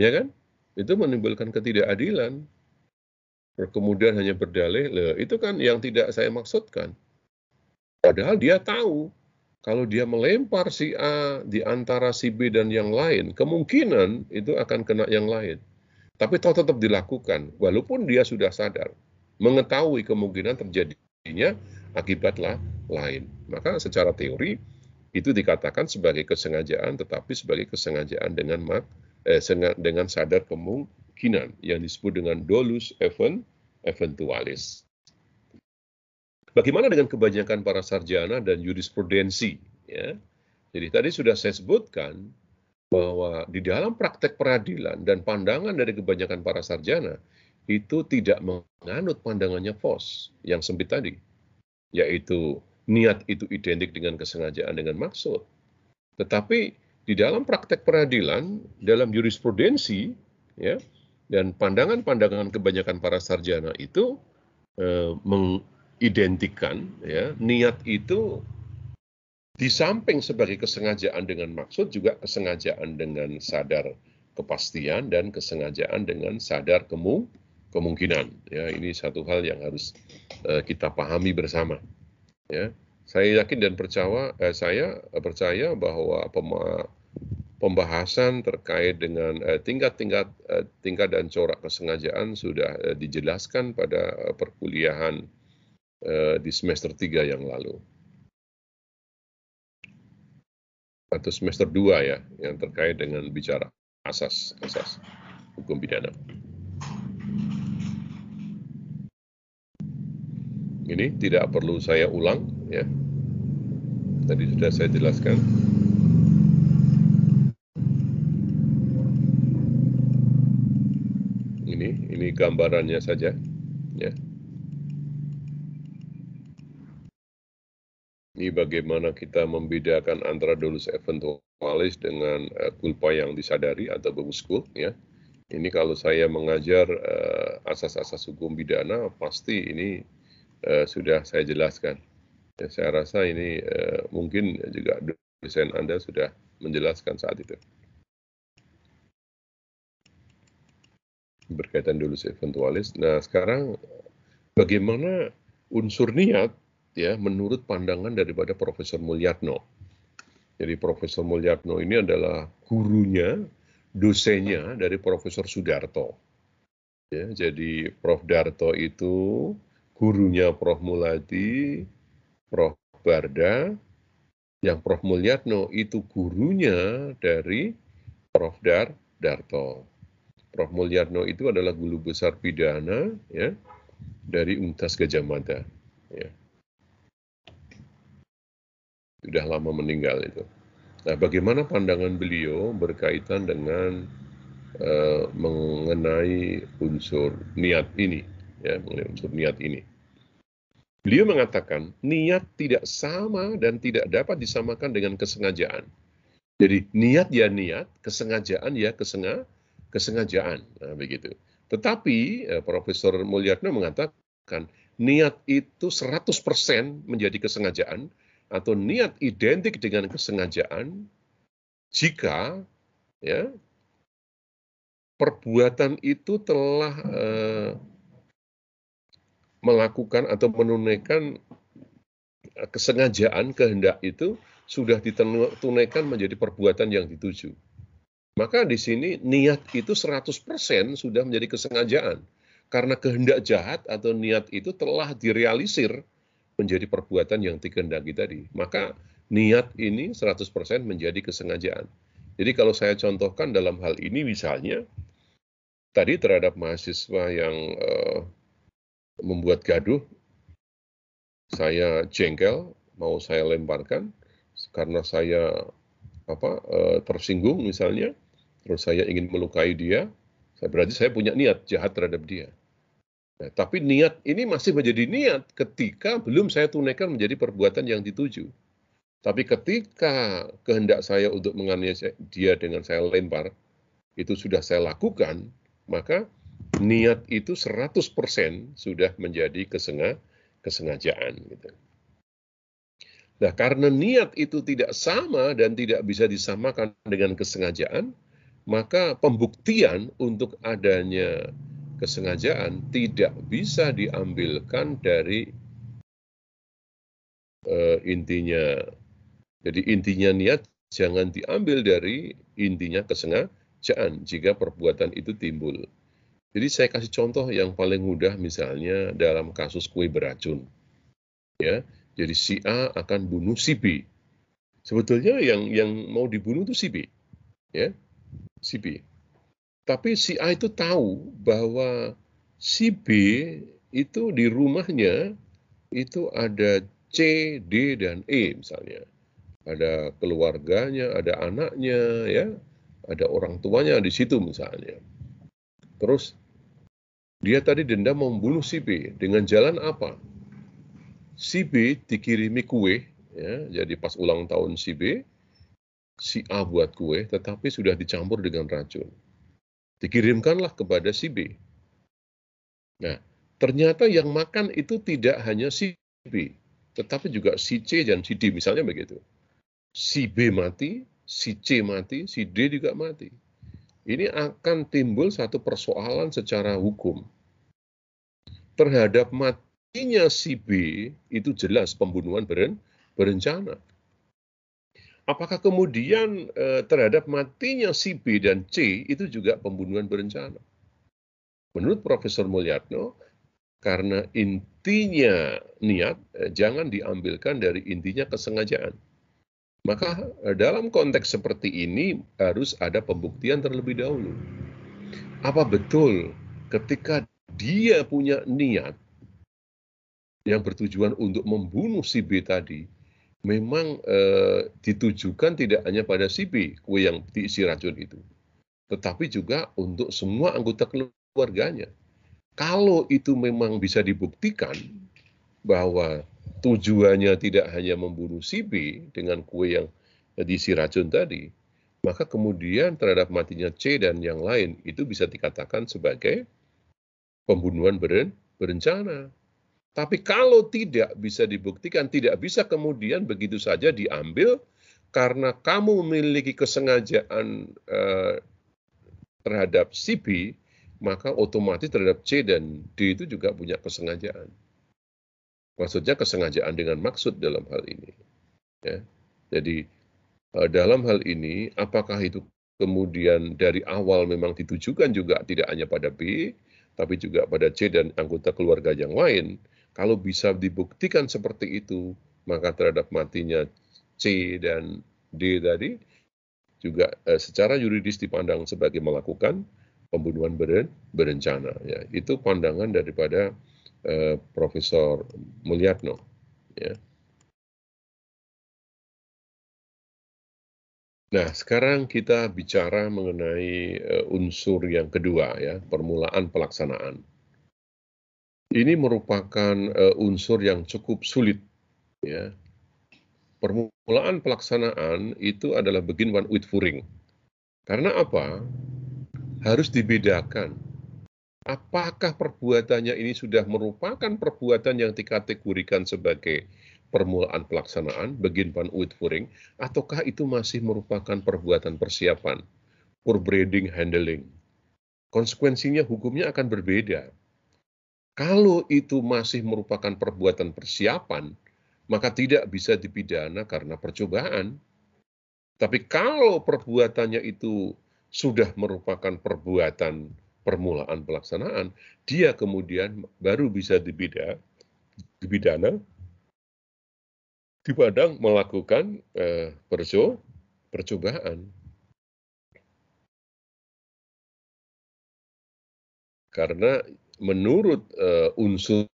Ya kan? Itu menimbulkan ketidakadilan. Kemudian hanya berdalih, itu kan yang tidak saya maksudkan. Padahal dia tahu kalau dia melempar si A di antara si B dan yang lain, kemungkinan itu akan kena yang lain. Tapi toh tetap dilakukan, walaupun dia sudah sadar, mengetahui kemungkinan terjadinya akibatlah lain. Maka secara teori itu dikatakan sebagai kesengajaan, tetapi sebagai kesengajaan dengan eh, dengan sadar kemungkinan yang disebut dengan dolus event eventualis. Bagaimana dengan kebanyakan para sarjana dan jurisprudensi? Ya? Jadi tadi sudah saya sebutkan bahwa di dalam praktek peradilan dan pandangan dari kebanyakan para sarjana itu tidak menganut pandangannya FOS yang sempit tadi yaitu niat itu identik dengan kesengajaan dengan maksud. Tetapi di dalam praktek peradilan, dalam jurisprudensi, ya, dan pandangan-pandangan kebanyakan para sarjana itu eh, mengidentikan ya, niat itu di samping sebagai kesengajaan dengan maksud juga kesengajaan dengan sadar kepastian dan kesengajaan dengan sadar kemungkinan kemungkinan. Ya, ini satu hal yang harus uh, kita pahami bersama. Ya, saya yakin dan percaya, eh, saya percaya bahwa pema, pembahasan terkait dengan eh, tingkat-tingkat eh, tingkat dan corak kesengajaan sudah eh, dijelaskan pada perkuliahan di semester 3 yang lalu. Atau semester 2 ya, yang terkait dengan bicara asas asas hukum pidana. Ini tidak perlu saya ulang ya. Tadi sudah saya jelaskan. Ini gambarannya saja ya. Ini bagaimana kita membedakan antara dolus eventualis dengan uh, culpa yang disadari atau bemuskul ya. Ini kalau saya mengajar eh, asas-asas uh, hukum pidana pasti ini uh, sudah saya jelaskan. Ya, saya rasa ini uh, mungkin juga dosen Anda sudah menjelaskan saat itu. Berkaitan dulu eventualis. Nah, sekarang bagaimana unsur niat ya menurut pandangan daripada Profesor Mulyatno. Jadi Profesor Mulyatno ini adalah gurunya, dosennya dari Profesor Sudarto. Ya, jadi Prof Darto itu gurunya Prof. Muladi, Prof. Barda, yang Prof. Mulyatno itu gurunya dari Prof. Dar Darto. Prof. Mulyatno itu adalah guru besar pidana ya dari Universitas Gajah Mada. Ya. Sudah lama meninggal itu. Nah, bagaimana pandangan beliau berkaitan dengan uh, mengenai unsur niat ini, ya, mengenai unsur niat ini. Beliau mengatakan niat tidak sama dan tidak dapat disamakan dengan kesengajaan. Jadi niat ya niat, kesengajaan ya kesenga, kesengajaan. Nah, begitu. Tetapi eh, Profesor Mulyatno mengatakan niat itu 100% menjadi kesengajaan atau niat identik dengan kesengajaan jika ya perbuatan itu telah eh, melakukan atau menunaikan eh, kesengajaan kehendak itu sudah ditunaikan menjadi perbuatan yang dituju. Maka di sini niat itu 100% sudah menjadi kesengajaan. Karena kehendak jahat atau niat itu telah direalisir menjadi perbuatan yang dikehendaki tadi. Maka niat ini 100% menjadi kesengajaan. Jadi kalau saya contohkan dalam hal ini misalnya, tadi terhadap mahasiswa yang uh, membuat gaduh, saya jengkel, mau saya lemparkan karena saya apa uh, tersinggung misalnya, terus saya ingin melukai dia, saya berarti saya punya niat jahat terhadap dia. Nah, tapi niat ini masih menjadi niat ketika belum saya tunaikan menjadi perbuatan yang dituju. Tapi ketika kehendak saya untuk menganiaya dia dengan saya lempar, itu sudah saya lakukan, maka niat itu 100% sudah menjadi kesenga, kesengajaan. Gitu. Nah, karena niat itu tidak sama dan tidak bisa disamakan dengan kesengajaan, maka pembuktian untuk adanya kesengajaan tidak bisa diambilkan dari uh, intinya. Jadi intinya niat jangan diambil dari intinya kesengajaan jika perbuatan itu timbul. Jadi saya kasih contoh yang paling mudah misalnya dalam kasus kue beracun. Ya, jadi si A akan bunuh si B. Sebetulnya yang yang mau dibunuh itu si B. Ya, si B. Tapi si A itu tahu bahwa si B itu di rumahnya itu ada C, D, dan E misalnya. Ada keluarganya, ada anaknya, ya, ada orang tuanya di situ misalnya. Terus dia tadi dendam membunuh si B dengan jalan apa? Si B dikirimi kue, ya, jadi pas ulang tahun si B, si A buat kue, tetapi sudah dicampur dengan racun. Dikirimkanlah kepada si B. Nah, ternyata yang makan itu tidak hanya si B, tetapi juga si C dan si D misalnya begitu. Si B mati, si C mati, si D juga mati. Ini akan timbul satu persoalan secara hukum. Terhadap matinya si B itu jelas pembunuhan beren, berencana. Apakah kemudian eh, terhadap matinya si B dan C itu juga pembunuhan berencana? Menurut Profesor Mulyatno, karena intinya niat eh, jangan diambilkan dari intinya kesengajaan. Maka eh, dalam konteks seperti ini harus ada pembuktian terlebih dahulu. Apa betul ketika dia punya niat yang bertujuan untuk membunuh si B tadi, memang eh, ditujukan tidak hanya pada si B, kue yang diisi racun itu, tetapi juga untuk semua anggota keluarganya. Kalau itu memang bisa dibuktikan bahwa tujuannya tidak hanya membunuh si B dengan kue yang diisi racun tadi, maka kemudian terhadap matinya C dan yang lain itu bisa dikatakan sebagai pembunuhan beren, berencana. Tapi kalau tidak bisa dibuktikan, tidak bisa kemudian begitu saja diambil karena kamu memiliki kesengajaan eh, terhadap si B, maka otomatis terhadap C dan D itu juga punya kesengajaan. Maksudnya kesengajaan dengan maksud dalam hal ini. Ya. Jadi eh, dalam hal ini, apakah itu kemudian dari awal memang ditujukan juga tidak hanya pada B, tapi juga pada C dan anggota keluarga yang lain. Kalau bisa dibuktikan seperti itu, maka terhadap matinya C dan D tadi juga eh, secara yuridis dipandang sebagai melakukan pembunuhan beren, berencana. Ya, itu pandangan daripada uh, Profesor Mulyatno. Ya. Nah, sekarang kita bicara mengenai uh, unsur yang kedua, ya, permulaan pelaksanaan. Ini merupakan uh, unsur yang cukup sulit, ya. Permulaan pelaksanaan itu adalah begin one with furing. Karena apa? harus dibedakan. Apakah perbuatannya ini sudah merupakan perbuatan yang dikategorikan sebagai permulaan pelaksanaan, begin pan uitvoering, ataukah itu masih merupakan perbuatan persiapan, breeding handling. Konsekuensinya hukumnya akan berbeda. Kalau itu masih merupakan perbuatan persiapan, maka tidak bisa dipidana karena percobaan. Tapi kalau perbuatannya itu sudah merupakan perbuatan permulaan pelaksanaan, dia kemudian baru bisa dibida, dibidana dipandang melakukan eh, perco, percobaan. Karena menurut eh, unsur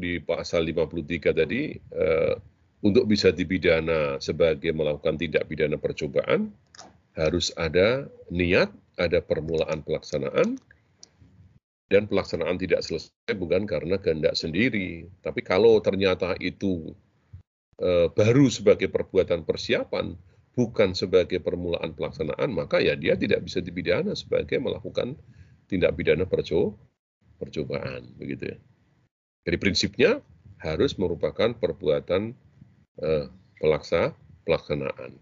di pasal 53 tadi, eh, untuk bisa dibidana sebagai melakukan tindak pidana percobaan, harus ada niat, ada permulaan pelaksanaan, dan pelaksanaan tidak selesai bukan karena kehendak sendiri. Tapi kalau ternyata itu e, baru sebagai perbuatan persiapan, bukan sebagai permulaan pelaksanaan, maka ya dia tidak bisa dipidana sebagai melakukan tindak pidana perco percobaan, begitu ya. Jadi prinsipnya harus merupakan perbuatan eh, pelaksa pelaksanaan,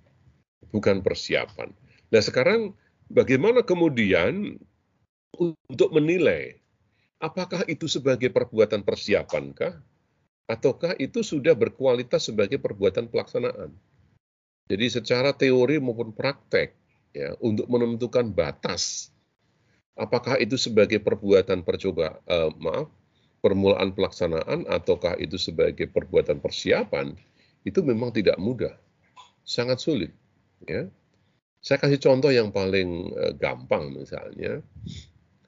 bukan persiapan. Nah sekarang bagaimana kemudian untuk menilai apakah itu sebagai perbuatan persiapankah ataukah itu sudah berkualitas sebagai perbuatan pelaksanaan? Jadi secara teori maupun praktek ya untuk menentukan batas apakah itu sebagai perbuatan percoba uh, maaf permulaan pelaksanaan ataukah itu sebagai perbuatan persiapan itu memang tidak mudah. Sangat sulit ya. Saya kasih contoh yang paling uh, gampang misalnya.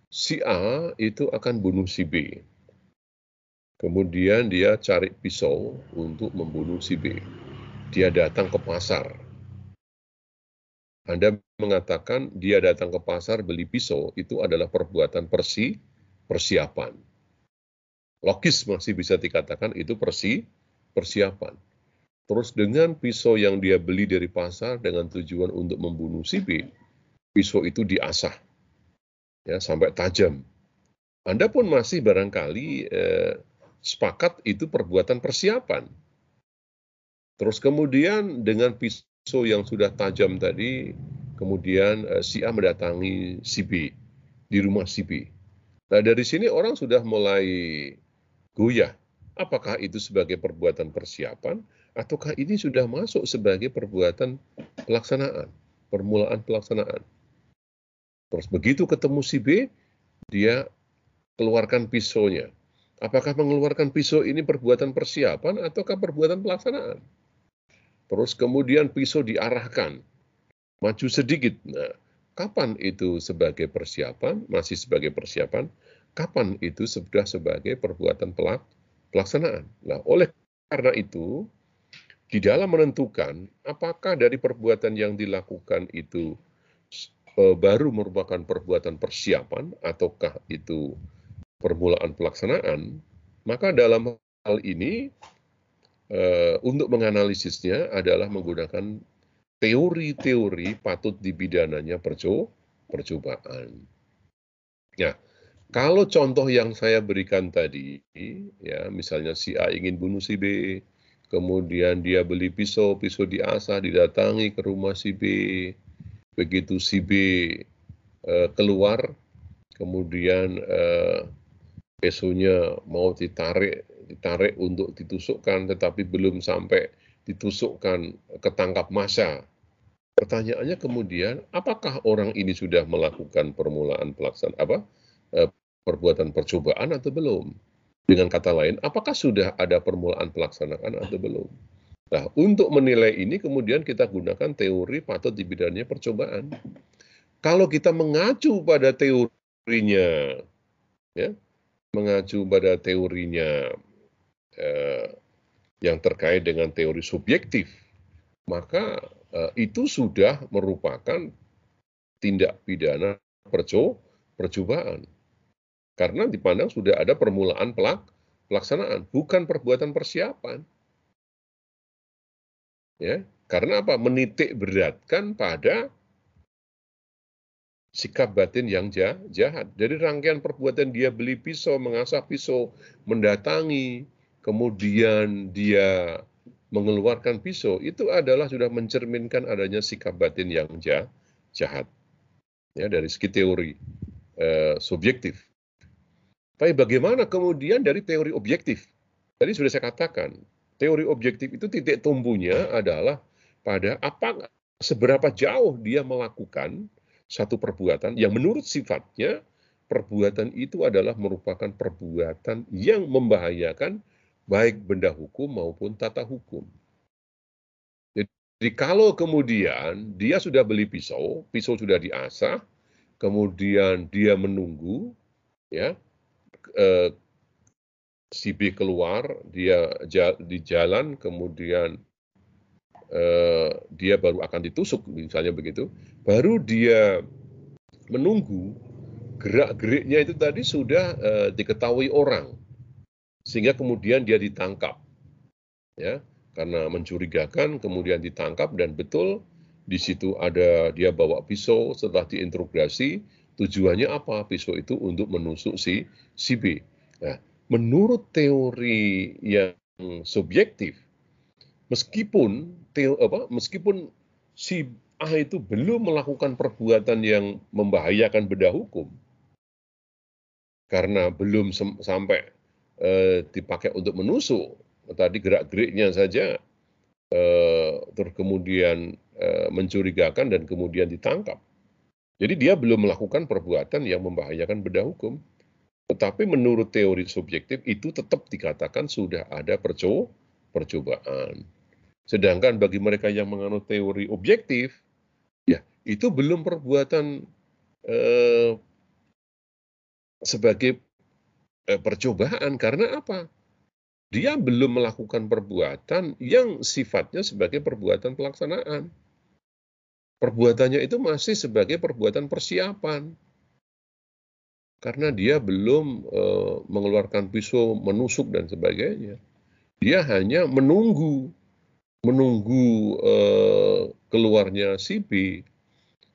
Si A itu akan bunuh si B. Kemudian dia cari pisau untuk membunuh si B. Dia datang ke pasar. Anda mengatakan dia datang ke pasar beli pisau, itu adalah perbuatan persi, persiapan. Logis masih bisa dikatakan itu persi, persiapan. Terus dengan pisau yang dia beli dari pasar dengan tujuan untuk membunuh si B, pisau itu diasah ya sampai tajam. Anda pun masih barangkali eh, sepakat itu perbuatan persiapan Terus kemudian dengan pisau yang sudah tajam tadi, kemudian uh, si A mendatangi si B di rumah si B. Nah dari sini orang sudah mulai goyah. Apakah itu sebagai perbuatan persiapan ataukah ini sudah masuk sebagai perbuatan pelaksanaan, permulaan pelaksanaan. Terus begitu ketemu si B, dia keluarkan pisaunya. Apakah mengeluarkan pisau ini perbuatan persiapan ataukah perbuatan pelaksanaan? Terus kemudian pisau diarahkan, maju sedikit. Nah, kapan itu sebagai persiapan? Masih sebagai persiapan. Kapan itu sudah sebagai perbuatan pelak pelaksanaan? Nah, oleh karena itu, di dalam menentukan apakah dari perbuatan yang dilakukan itu e, baru merupakan perbuatan persiapan ataukah itu permulaan pelaksanaan, maka dalam hal ini uh, untuk menganalisisnya adalah menggunakan teori-teori patut dipidananya perco percobaan. Ya, kalau contoh yang saya berikan tadi, ya misalnya si A ingin bunuh si B, kemudian dia beli pisau, pisau diasah, didatangi ke rumah si B, begitu si B uh, keluar, kemudian uh, pisaunya mau ditarik ditarik untuk ditusukkan tetapi belum sampai ditusukkan ketangkap masa. Pertanyaannya kemudian, apakah orang ini sudah melakukan permulaan pelaksanaan apa eh, perbuatan percobaan atau belum? Dengan kata lain, apakah sudah ada permulaan pelaksanaan atau belum? Nah, untuk menilai ini kemudian kita gunakan teori patut di bidangnya percobaan. Kalau kita mengacu pada teorinya, ya, mengacu pada teorinya eh, yang terkait dengan teori subjektif, maka eh, itu sudah merupakan tindak pidana perco percobaan. Karena dipandang sudah ada permulaan pelak pelaksanaan, bukan perbuatan persiapan. Ya, karena apa? Menitik beratkan pada sikap batin yang jahat. Dari rangkaian perbuatan dia beli pisau, mengasah pisau, mendatangi, kemudian dia mengeluarkan pisau, itu adalah sudah mencerminkan adanya sikap batin yang jahat. Ya, dari segi teori eh, subjektif. Tapi bagaimana kemudian dari teori objektif? Tadi sudah saya katakan, teori objektif itu titik tumbuhnya adalah pada apa seberapa jauh dia melakukan satu perbuatan yang menurut sifatnya perbuatan itu adalah merupakan perbuatan yang membahayakan baik benda hukum maupun tata hukum. Jadi kalau kemudian dia sudah beli pisau, pisau sudah diasah, kemudian dia menunggu, ya, eh, si B keluar, dia di jalan, kemudian eh, dia baru akan ditusuk, misalnya begitu, baru dia menunggu gerak-geriknya itu tadi sudah eh, diketahui orang sehingga kemudian dia ditangkap. Ya, karena mencurigakan kemudian ditangkap dan betul Di situ ada dia bawa pisau setelah diinterogasi, tujuannya apa? Pisau itu untuk menusuk si si B. Nah, menurut teori yang subjektif, meskipun teo, apa, meskipun si A itu belum melakukan perbuatan yang membahayakan benda hukum, karena belum sampai eh, dipakai untuk menusuk, tadi gerak-geriknya saja eh, terus kemudian eh, mencurigakan dan kemudian ditangkap. Jadi dia belum melakukan perbuatan yang membahayakan benda hukum. Tetapi menurut teori subjektif itu tetap dikatakan sudah ada perco percobaan. Sedangkan bagi mereka yang menganut teori objektif, ya itu belum perbuatan eh, sebagai eh, percobaan karena apa? dia belum melakukan perbuatan yang sifatnya sebagai perbuatan pelaksanaan. Perbuatannya itu masih sebagai perbuatan persiapan. Karena dia belum e, mengeluarkan pisau, menusuk dan sebagainya. Dia hanya menunggu menunggu e, keluarnya si B.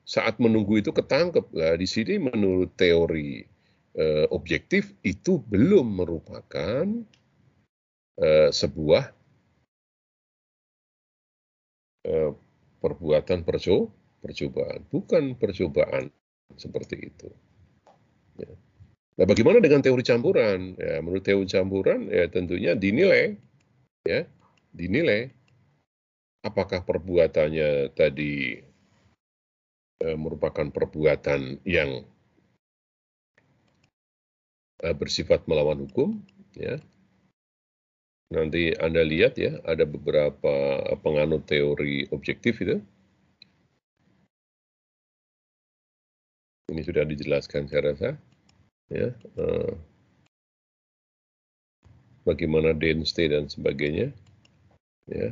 Saat menunggu itu ketangkep. Lah di sini menurut teori e, objektif itu belum merupakan Eh, sebuah eh, perbuatan perco percobaan, bukan percobaan seperti itu. Ya. Nah, bagaimana dengan teori campuran? Ya, menurut teori campuran, ya tentunya dinilai, ya, dinilai apakah perbuatannya tadi eh, merupakan perbuatan yang eh, bersifat melawan hukum, ya, Nanti Anda lihat ya, ada beberapa penganut teori objektif itu. Ini sudah dijelaskan saya rasa. Ya, uh, bagaimana density dan sebagainya. Ya,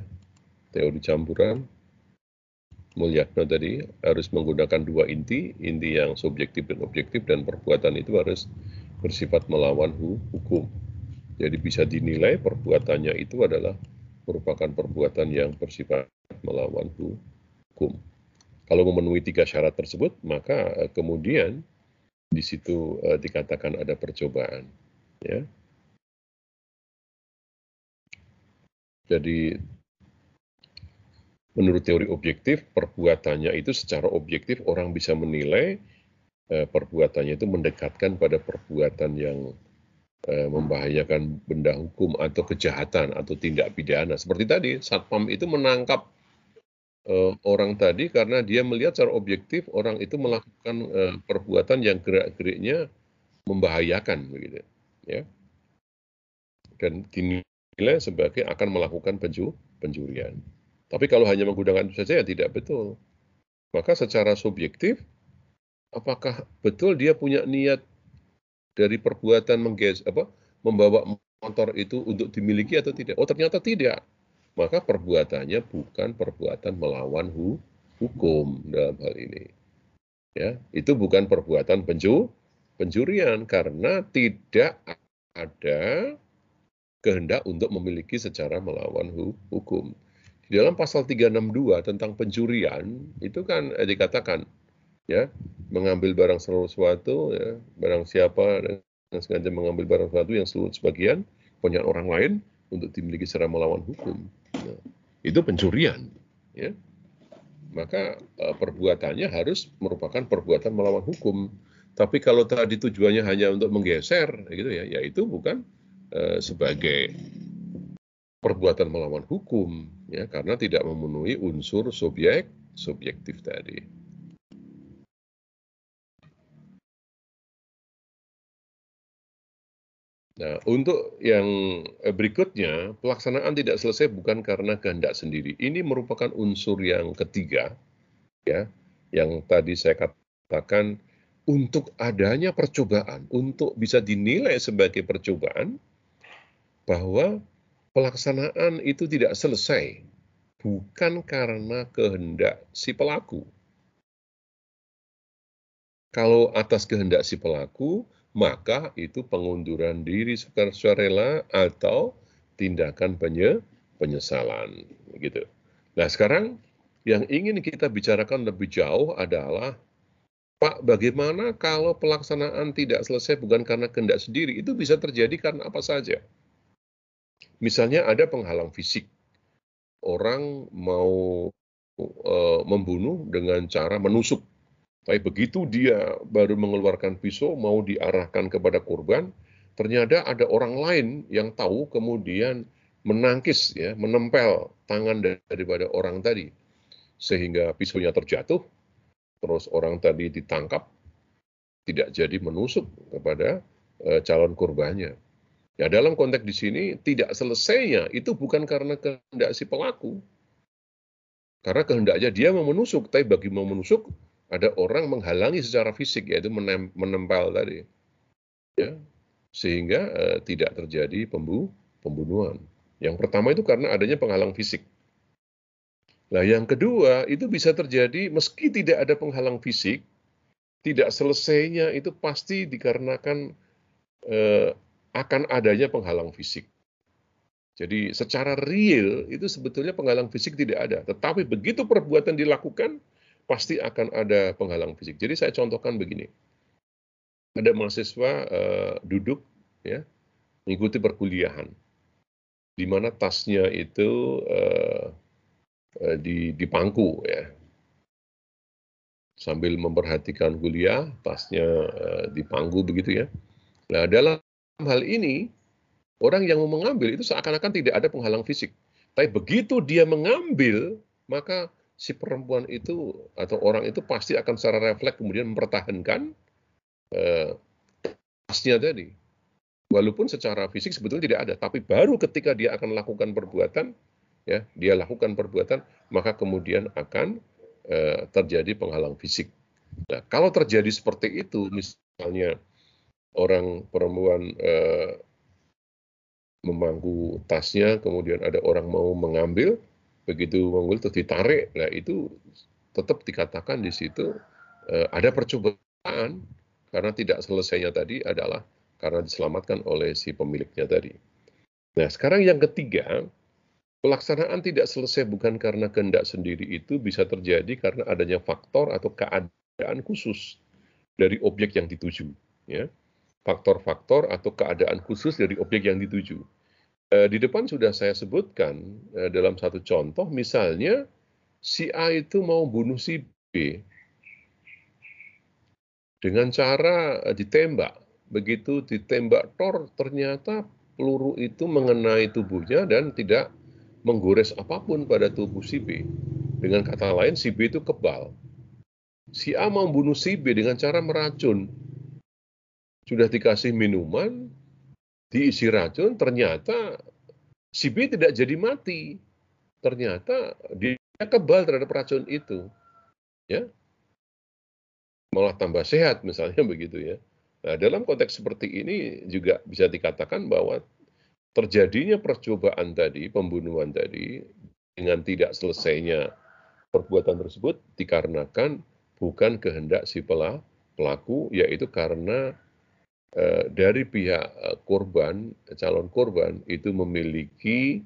teori campuran. Mulyatno tadi harus menggunakan dua inti, inti yang subjektif dan objektif dan perbuatan itu harus bersifat melawan hukum. Jadi bisa dinilai perbuatannya itu adalah merupakan perbuatan yang bersifat melawan hukum. Kalau memenuhi tiga syarat tersebut, maka eh, kemudian di situ uh, dikatakan ada percobaan. Ya. Jadi menurut teori objektif, perbuatannya itu secara objektif orang bisa menilai uh, perbuatannya itu mendekatkan pada perbuatan yang Eh, membahayakan benda hukum atau kejahatan atau tindak pidana. Seperti tadi, Satpam itu menangkap uh, orang tadi karena dia melihat secara objektif orang itu melakukan uh, perbuatan yang gerak-geriknya membahayakan begitu, ya. Dan dinilai sebagai akan melakukan penju pencurian. Tapi kalau hanya menggunakan itu saja ya tidak betul. Maka secara subjektif apakah betul dia punya niat dari perbuatan mengges apa membawa motor itu untuk dimiliki atau tidak? Oh ternyata tidak. Maka perbuatannya bukan perbuatan melawan hu, hukum dalam hal ini. Ya, itu bukan perbuatan penju, pencurian karena tidak ada kehendak untuk memiliki secara melawan hu, hukum. Di dalam pasal 362 tentang pencurian itu kan eh, dikatakan ya mengambil barang sesuatu ya barang siapa dan sengaja mengambil barang sesuatu yang seluruh sebagian punya orang lain untuk dimiliki secara melawan hukum. Nah, itu pencurian ya. Maka uh, perbuatannya harus merupakan perbuatan melawan hukum. Tapi kalau tadi tujuannya hanya untuk menggeser gitu ya ya itu bukan uh, sebagai perbuatan melawan hukum ya karena tidak memenuhi unsur subjek subjektif tadi. Nah, untuk yang eh, berikutnya, pelaksanaan tidak selesai bukan karena kehendak sendiri. Ini merupakan unsur yang ketiga, ya, yang tadi saya katakan untuk adanya percobaan, untuk bisa dinilai sebagai percobaan, bahwa pelaksanaan itu tidak selesai bukan karena kehendak si pelaku. Kalau atas kehendak si pelaku, maka itu pengunduran diri sukarela atau tindakan penye, penyesalan gitu. Nah, sekarang Yang ingin kita bicarakan lebih jauh adalah Pak, bagaimana kalau pelaksanaan tidak selesai bukan karena kehendak sendiri? Itu bisa terjadi karena apa saja. Misalnya ada penghalang fisik. Orang mau uh, membunuh dengan cara menusuk. Tapi begitu dia baru mengeluarkan pisau mau diarahkan kepada korban, ternyata ada orang lain yang tahu kemudian menangkis ya, menempel tangan daripada orang tadi sehingga pisaunya terjatuh terus orang tadi ditangkap, tidak jadi menusuk kepada uh, calon korbannya. Ya dalam konteks di sini tidak selesainya itu bukan karena kehendak si pelaku. Karena kehendaknya dia mau menusuk, tapi bagi mau menusuk ada orang menghalangi secara fisik yaitu menem, menempel tadi. Ya. Sehingga uh, tidak terjadi pembu, pembunuhan. Yang pertama itu karena adanya penghalang fisik. Nah, yang kedua, itu bisa terjadi meski tidak ada penghalang fisik, tidak selesainya itu pasti dikarenakan eh, akan adanya penghalang fisik. Jadi secara real itu sebetulnya penghalang fisik tidak ada, tetapi begitu perbuatan dilakukan pasti akan ada penghalang fisik. Jadi saya contohkan begini, ada mahasiswa eh, duduk ya mengikuti perkuliahan, di mana tasnya itu eh, Eh, di, di pangku ya. Sambil memperhatikan kuliah, tasnya uh, di pangku begitu ya. Nah, dalam hal ini orang yang mau mengambil itu seakan-akan tidak ada penghalang fisik. Tapi begitu dia mengambil, maka si perempuan itu atau orang itu pasti akan secara refleks kemudian mempertahankan uh, tasnya tadi. Walaupun secara fisik sebetulnya tidak ada, tapi baru ketika dia akan melakukan perbuatan, ya dia lakukan perbuatan maka kemudian akan eh, terjadi penghalang fisik. Nah, kalau terjadi seperti itu misalnya orang perempuan eh, memangku tasnya kemudian ada orang mau mengambil begitu mengambil terus ditarik nah itu tetap dikatakan di situ eh, ada percobaan karena tidak selesainya tadi adalah karena diselamatkan oleh si pemiliknya tadi. Nah, sekarang yang ketiga, Pelaksanaan tidak selesai bukan karena kehendak sendiri itu bisa terjadi karena adanya faktor atau keadaan khusus dari objek yang dituju. Ya. Faktor-faktor atau keadaan khusus dari objek yang dituju. Eh, di depan sudah saya sebutkan eh, dalam satu contoh, misalnya si A itu mau bunuh si B dengan cara eh, ditembak. Begitu ditembak tor, ternyata peluru itu mengenai tubuhnya dan tidak menggores apa pun pada tubuh si B. Dengan kata lain, si B itu kebal. Si A mau membunuh si B dengan cara meracun. Sudah dikasih minuman, diisi racun, ternyata si B tidak jadi mati. Ternyata dia kebal terhadap racun itu. Ya, malah tambah sehat misalnya begitu ya. Nah, dalam konteks seperti ini juga bisa dikatakan bahwa terjadinya percobaan tadi, pembunuhan tadi, dengan tidak selesainya perbuatan tersebut dikarenakan bukan kehendak si pelaku, yaitu karena dari pihak eh, korban, calon korban itu memiliki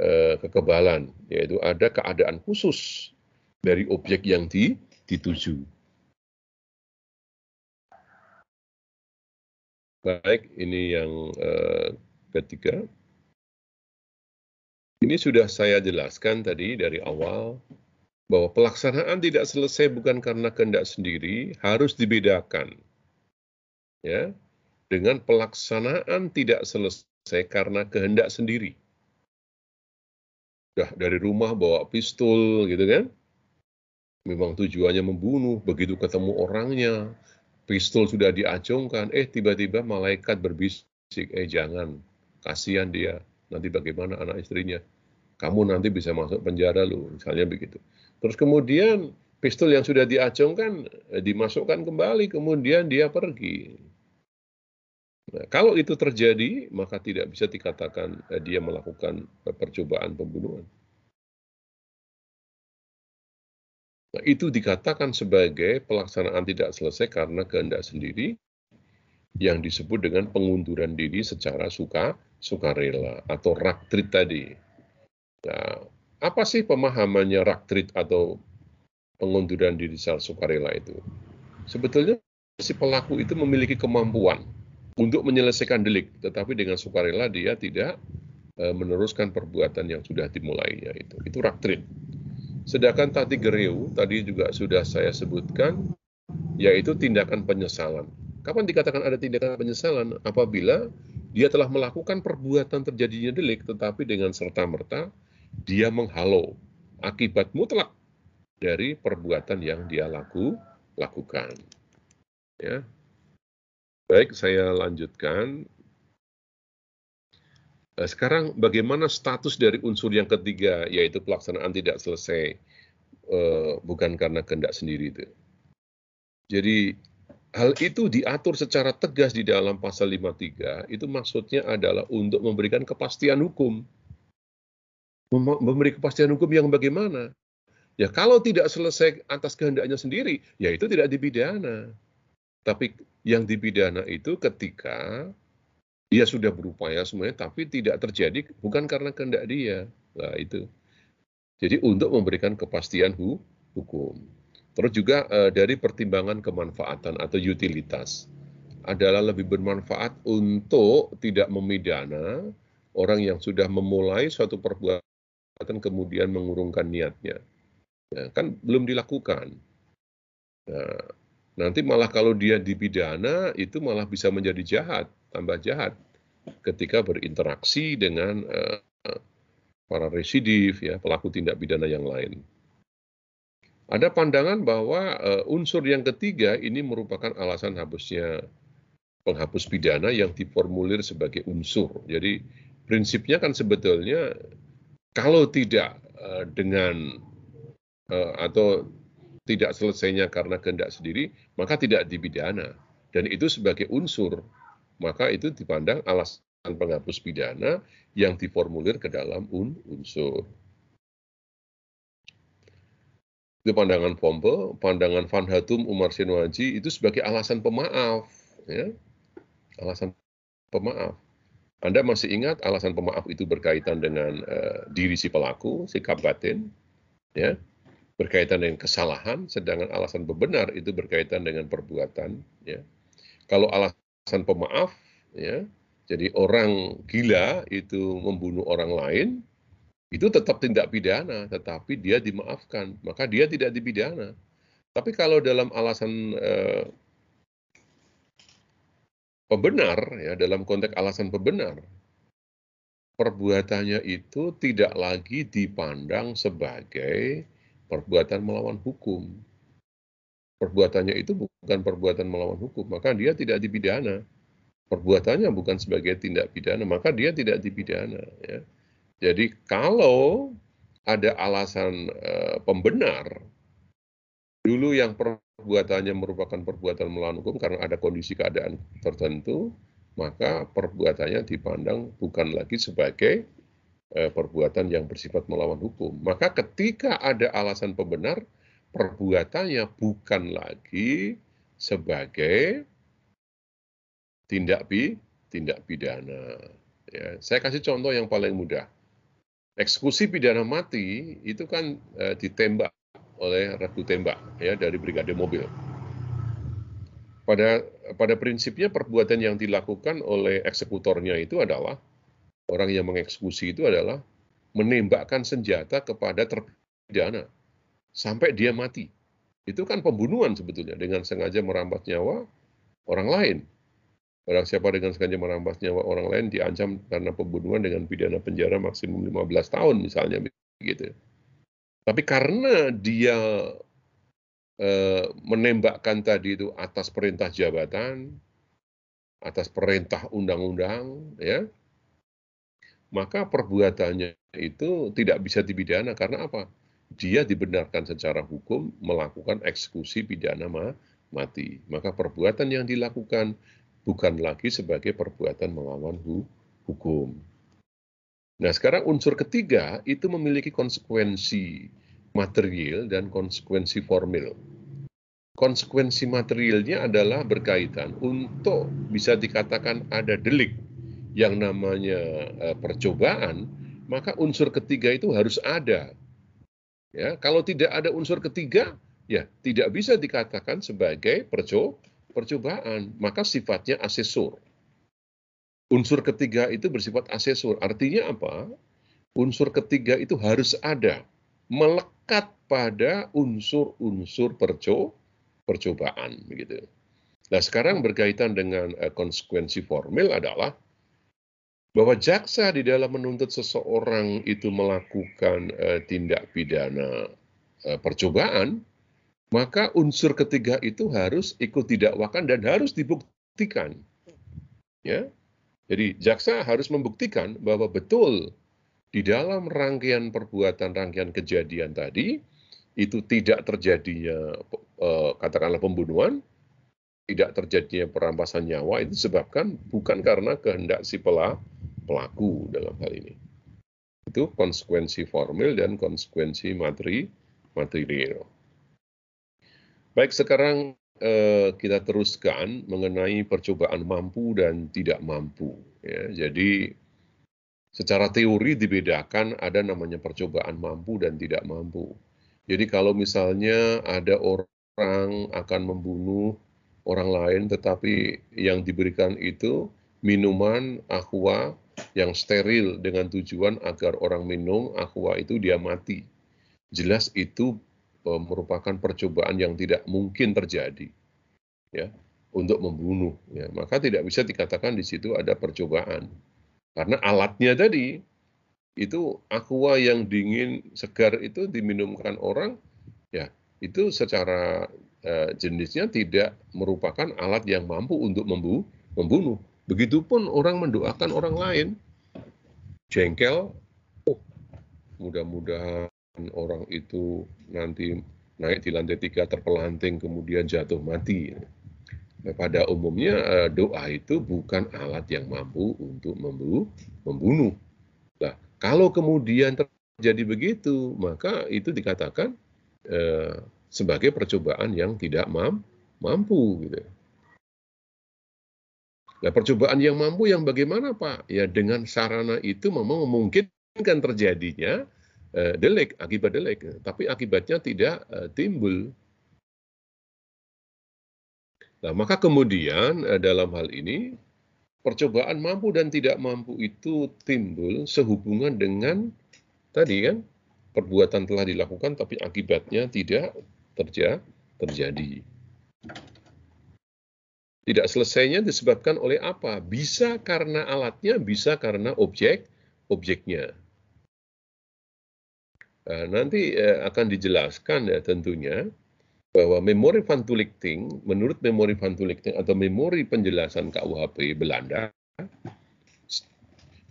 eh, kekebalan, yaitu ada keadaan khusus dari objek yang dituju. Baik, ini yang eh, ketiga. Ini sudah saya jelaskan tadi dari awal bahwa pelaksanaan tidak selesai bukan karena kehendak sendiri, harus dibedakan. Ya, dengan pelaksanaan tidak selesai karena kehendak sendiri. Sudah dari rumah bawa pistol gitu kan. Memang tujuannya membunuh, begitu ketemu orangnya, pistol sudah diacungkan, eh tiba-tiba malaikat berbisik, eh jangan, kasihan dia, nanti bagaimana anak istrinya. Kamu nanti bisa masuk penjara lu, misalnya begitu. Terus kemudian pistol yang sudah diacungkan eh, dimasukkan kembali, kemudian dia pergi. Nah, kalau itu terjadi, maka tidak bisa dikatakan eh, dia melakukan eh, percobaan pembunuhan. Nah, itu dikatakan sebagai pelaksanaan tidak selesai karena kehendak sendiri yang disebut dengan pengunduran diri secara suka sukarela atau raktrit tadi. Nah, apa sih pemahamannya raktrit atau pengunduran diri secara sukarela itu? Sebetulnya si pelaku itu memiliki kemampuan untuk menyelesaikan delik, tetapi dengan sukarela dia tidak e, meneruskan perbuatan yang sudah dimulainya itu. Itu raktrit. Sedangkan tadi gereu tadi juga sudah saya sebutkan yaitu tindakan penyesalan. Kapan dikatakan ada tindakan penyesalan? Apabila dia telah melakukan perbuatan terjadinya delik tetapi dengan serta-merta dia menghalau akibat mutlak dari perbuatan yang dia laku, lakukan. Ya. Baik, saya lanjutkan. Eh, sekarang bagaimana status dari unsur yang ketiga, yaitu pelaksanaan tidak selesai, eh, bukan karena kehendak sendiri itu. Jadi hal itu diatur secara tegas di dalam pasal 53, itu maksudnya adalah untuk memberikan kepastian hukum memberi kepastian hukum yang bagaimana? Ya kalau tidak selesai atas kehendaknya sendiri, ya itu tidak dipidana. Tapi yang dipidana itu ketika dia sudah berupaya semuanya, tapi tidak terjadi bukan karena kehendak dia. Nah itu. Jadi untuk memberikan kepastian hu, hukum. Terus juga eh, dari pertimbangan kemanfaatan atau utilitas adalah lebih bermanfaat untuk tidak memidana orang yang sudah memulai suatu perbuatan kemudian mengurungkan niatnya. Ya, kan belum dilakukan. Nah, nanti malah kalau dia dipidana itu malah bisa menjadi jahat, tambah jahat ketika berinteraksi dengan uh, para residif ya pelaku tindak pidana yang lain. Ada pandangan bahwa uh, unsur yang ketiga ini merupakan alasan hapusnya penghapus pidana yang diformulir sebagai unsur. Jadi prinsipnya kan sebetulnya kalau tidak uh, dengan atau tidak selesainya karena kehendak sendiri, maka tidak dipidana. Dan itu sebagai unsur, maka itu dipandang alasan penghapus pidana yang diformulir ke dalam un unsur. Itu pandangan Pompe, pandangan Van Hatum Umar Sinwaji itu sebagai alasan pemaaf. Ya. Alasan pemaaf. Anda masih ingat alasan pemaaf itu berkaitan dengan uh, diri si pelaku, sikap batin, ya, berkaitan dengan kesalahan, sedangkan alasan pembenar itu berkaitan dengan perbuatan, ya. Kalau alasan pemaaf, ya, jadi orang gila itu membunuh orang lain, itu tetap tindak pidana, tetapi dia dimaafkan, maka dia tidak dipidana. Tapi kalau dalam alasan uh, pembenar ya dalam konteks alasan pembenar perbuatannya itu tidak lagi dipandang sebagai perbuatan melawan hukum. Perbuatannya itu bukan perbuatan melawan hukum, maka dia tidak dipidana. Perbuatannya bukan sebagai tindak pidana, maka dia tidak dipidana. Ya. Jadi kalau ada alasan uh, pembenar, dulu yang perbuatannya merupakan perbuatan melawan hukum karena ada kondisi keadaan tertentu, maka perbuatannya dipandang bukan lagi sebagai perbuatan yang bersifat melawan hukum. Maka ketika ada alasan pembenar, perbuatannya bukan lagi sebagai tindak pi tindak pidana. Ya, saya kasih contoh yang paling mudah. Eksekusi pidana mati itu kan eh, ditembak oleh ratu tembak ya dari brigade mobil. Pada pada prinsipnya perbuatan yang dilakukan oleh eksekutornya itu adalah orang yang mengeksekusi itu adalah menembakkan senjata kepada terpidana sampai dia mati. Itu kan pembunuhan sebetulnya dengan sengaja merampas nyawa orang lain. Orang siapa dengan sengaja merampas nyawa orang lain diancam karena pembunuhan dengan pidana penjara maksimum 15 tahun misalnya begitu. Tapi karena dia eh, menembakkan tadi itu atas perintah jabatan, atas perintah undang-undang, ya, maka perbuatannya itu tidak bisa dipidana karena apa? Dia dibenarkan secara hukum melakukan eksekusi pidana mati. Maka perbuatan yang dilakukan bukan lagi sebagai perbuatan melawan hukum. Nah, sekarang unsur ketiga itu memiliki konsekuensi material dan konsekuensi formil. Konsekuensi materialnya adalah berkaitan untuk bisa dikatakan ada delik yang namanya uh, percobaan, maka unsur ketiga itu harus ada. Ya, kalau tidak ada unsur ketiga, ya tidak bisa dikatakan sebagai perco percobaan, maka sifatnya asesor. Unsur ketiga itu bersifat asesor. Artinya apa? Unsur ketiga itu harus ada, melekat pada unsur-unsur perco percobaan begitu. Nah, sekarang berkaitan dengan uh, konsekuensi formil adalah bahwa jaksa di dalam menuntut seseorang itu melakukan uh, tindak pidana uh, percobaan, maka unsur ketiga itu harus ikut didakwakan dan harus dibuktikan. Ya. Jadi jaksa harus membuktikan bahwa betul di dalam rangkaian perbuatan, rangkaian kejadian tadi itu tidak terjadinya katakanlah pembunuhan, tidak terjadinya perampasan nyawa itu disebabkan bukan karena kehendak si pelaku dalam hal ini. Itu konsekuensi formil dan konsekuensi materi material. Baik, sekarang eh, kita teruskan mengenai percobaan mampu dan tidak mampu. Ya, jadi secara teori dibedakan ada namanya percobaan mampu dan tidak mampu. Jadi kalau misalnya ada orang akan membunuh orang lain, tetapi yang diberikan itu minuman aqua yang steril dengan tujuan agar orang minum aqua itu dia mati. Jelas itu e, merupakan percobaan yang tidak mungkin terjadi, ya, untuk membunuh. Ya. Maka tidak bisa dikatakan di situ ada percobaan, karena alatnya tadi itu aqua yang dingin segar itu diminumkan orang, ya itu secara Eh, jenisnya tidak merupakan alat yang mampu untuk membunuh. Begitupun orang mendoakan orang lain. Jengkel, oh, mudah-mudahan orang itu nanti naik di lantai tiga terpelanting kemudian jatuh mati. Nah, pada umumnya eh, doa itu bukan alat yang mampu untuk membunuh. Nah, kalau kemudian terjadi begitu, maka itu dikatakan eh, sebagai percobaan yang tidak mampu gitu. Nah, percobaan yang mampu yang bagaimana Pak? Ya dengan sarana itu memang memungkinkan terjadinya uh, delik, akibat delik, tapi akibatnya tidak uh, timbul. Nah, maka kemudian uh, dalam hal ini percobaan mampu dan tidak mampu itu timbul sehubungan dengan tadi kan perbuatan telah dilakukan tapi akibatnya tidak terja terjadi. Tidak selesainya disebabkan oleh apa? Bisa karena alatnya, bisa karena objek objeknya. Nah, nanti eh, akan dijelaskan ya tentunya bahwa memori van Tulichting, menurut memori van Tulichting atau memori penjelasan KUHP Belanda,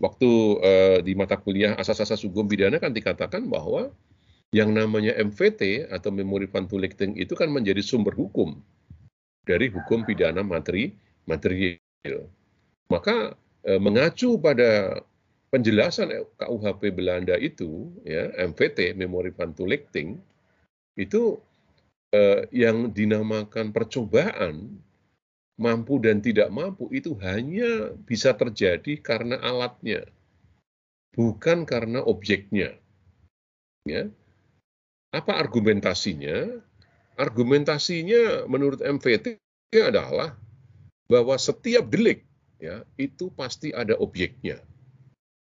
waktu eh, di mata kuliah asas-asas hukum pidana kan dikatakan bahwa yang namanya MVT atau Memori Van Tulichting itu kan menjadi sumber hukum dari hukum pidana materi material. Maka eh, mengacu pada penjelasan KUHP Belanda itu, ya MVT Memori Van Tulichting itu eh, yang dinamakan percobaan mampu dan tidak mampu itu hanya bisa terjadi karena alatnya, bukan karena objeknya. Ya, apa argumentasinya? Argumentasinya menurut MVT adalah bahwa setiap delik ya itu pasti ada objeknya.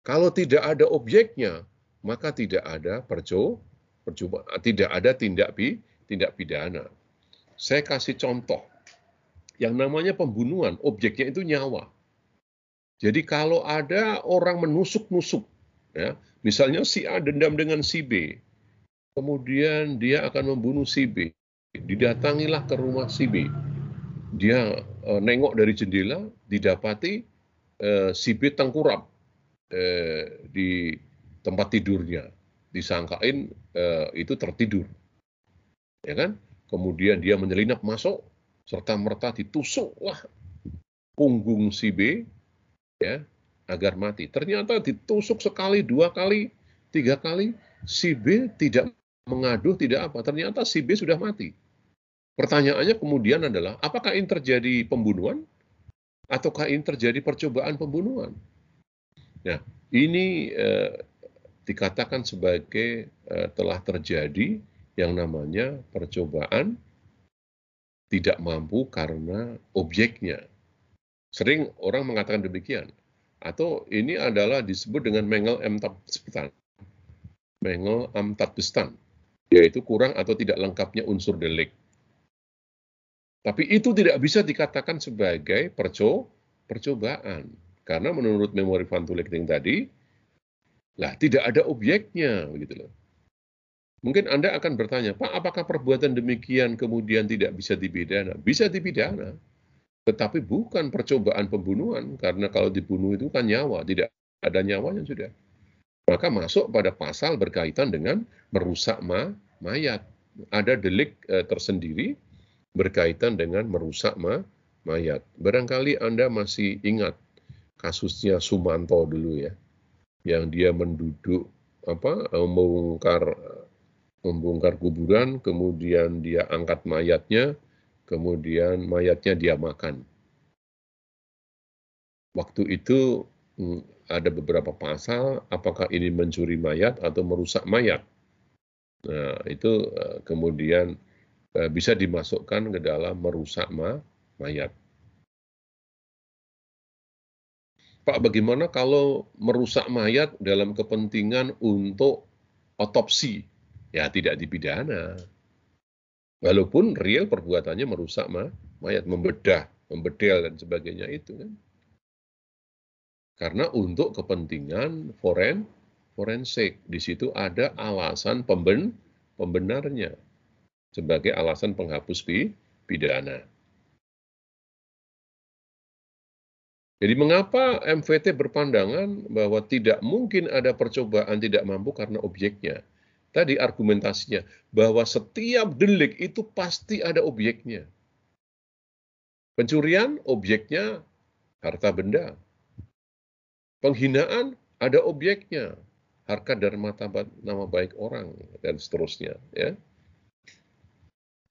Kalau tidak ada objeknya, maka tidak ada perco, tidak ada tindak pi, tindak pidana. Saya kasih contoh. Yang namanya pembunuhan, objeknya itu nyawa. Jadi kalau ada orang menusuk-nusuk, ya, misalnya si A dendam dengan si B, Kemudian dia akan membunuh si B. Didatangilah ke rumah si B. Dia e, nengok dari jendela, didapati e, si B tengkurap e, di tempat tidurnya. Disangkain e, itu tertidur. Ya kan? Kemudian dia menyelinap masuk, serta merta ditusuklah punggung si B ya agar mati. Ternyata ditusuk sekali, dua kali, tiga kali, si B tidak mengaduh tidak apa, ternyata si B sudah mati. Pertanyaannya kemudian adalah, apakah ini terjadi pembunuhan? Ataukah ini terjadi percobaan pembunuhan? Nah, ini eh, dikatakan sebagai uh, telah terjadi yang namanya percobaan tidak mampu karena objeknya. Sering orang mengatakan demikian. Atau ini adalah disebut dengan mengel amtatbestan. Mengel amtatbestan, yaitu kurang atau tidak lengkapnya unsur delik. Tapi itu tidak bisa dikatakan sebagai perco percobaan. Karena menurut memori Van Tulekting tadi, lah tidak ada objeknya, begitu loh. Mungkin Anda akan bertanya, Pak, apakah perbuatan demikian kemudian tidak bisa dipidana? Bisa dipidana, tetapi bukan percobaan pembunuhan, karena kalau dibunuh itu kan nyawa, tidak ada nyawanya sudah. Maka masuk pada pasal berkaitan dengan merusak ma mayat. Ada delik e, tersendiri berkaitan dengan merusak ma mayat. Barangkali Anda masih ingat kasusnya Sumanto dulu ya, yang dia menduduk apa eh, membongkar membongkar kuburan, kemudian dia angkat mayatnya, kemudian mayatnya dia makan. Waktu itu hmm, ada beberapa pasal, apakah ini mencuri mayat atau merusak mayat. Nah, itu eh, kemudian bisa dimasukkan ke dalam merusak mayat. Pak, bagaimana kalau merusak mayat dalam kepentingan untuk otopsi? ya tidak dipidana. Walaupun real perbuatannya merusak mayat, membedah, membedel dan sebagainya itu kan. Karena untuk kepentingan foren, forensik, di situ ada alasan pemben, pembenarnya sebagai alasan penghapus pidana. Jadi mengapa MVT berpandangan bahwa tidak mungkin ada percobaan tidak mampu karena objeknya? tadi argumentasinya bahwa setiap delik itu pasti ada objeknya. Pencurian objeknya harta benda. Penghinaan ada objeknya, harkat dan martabat nama baik orang dan seterusnya, ya.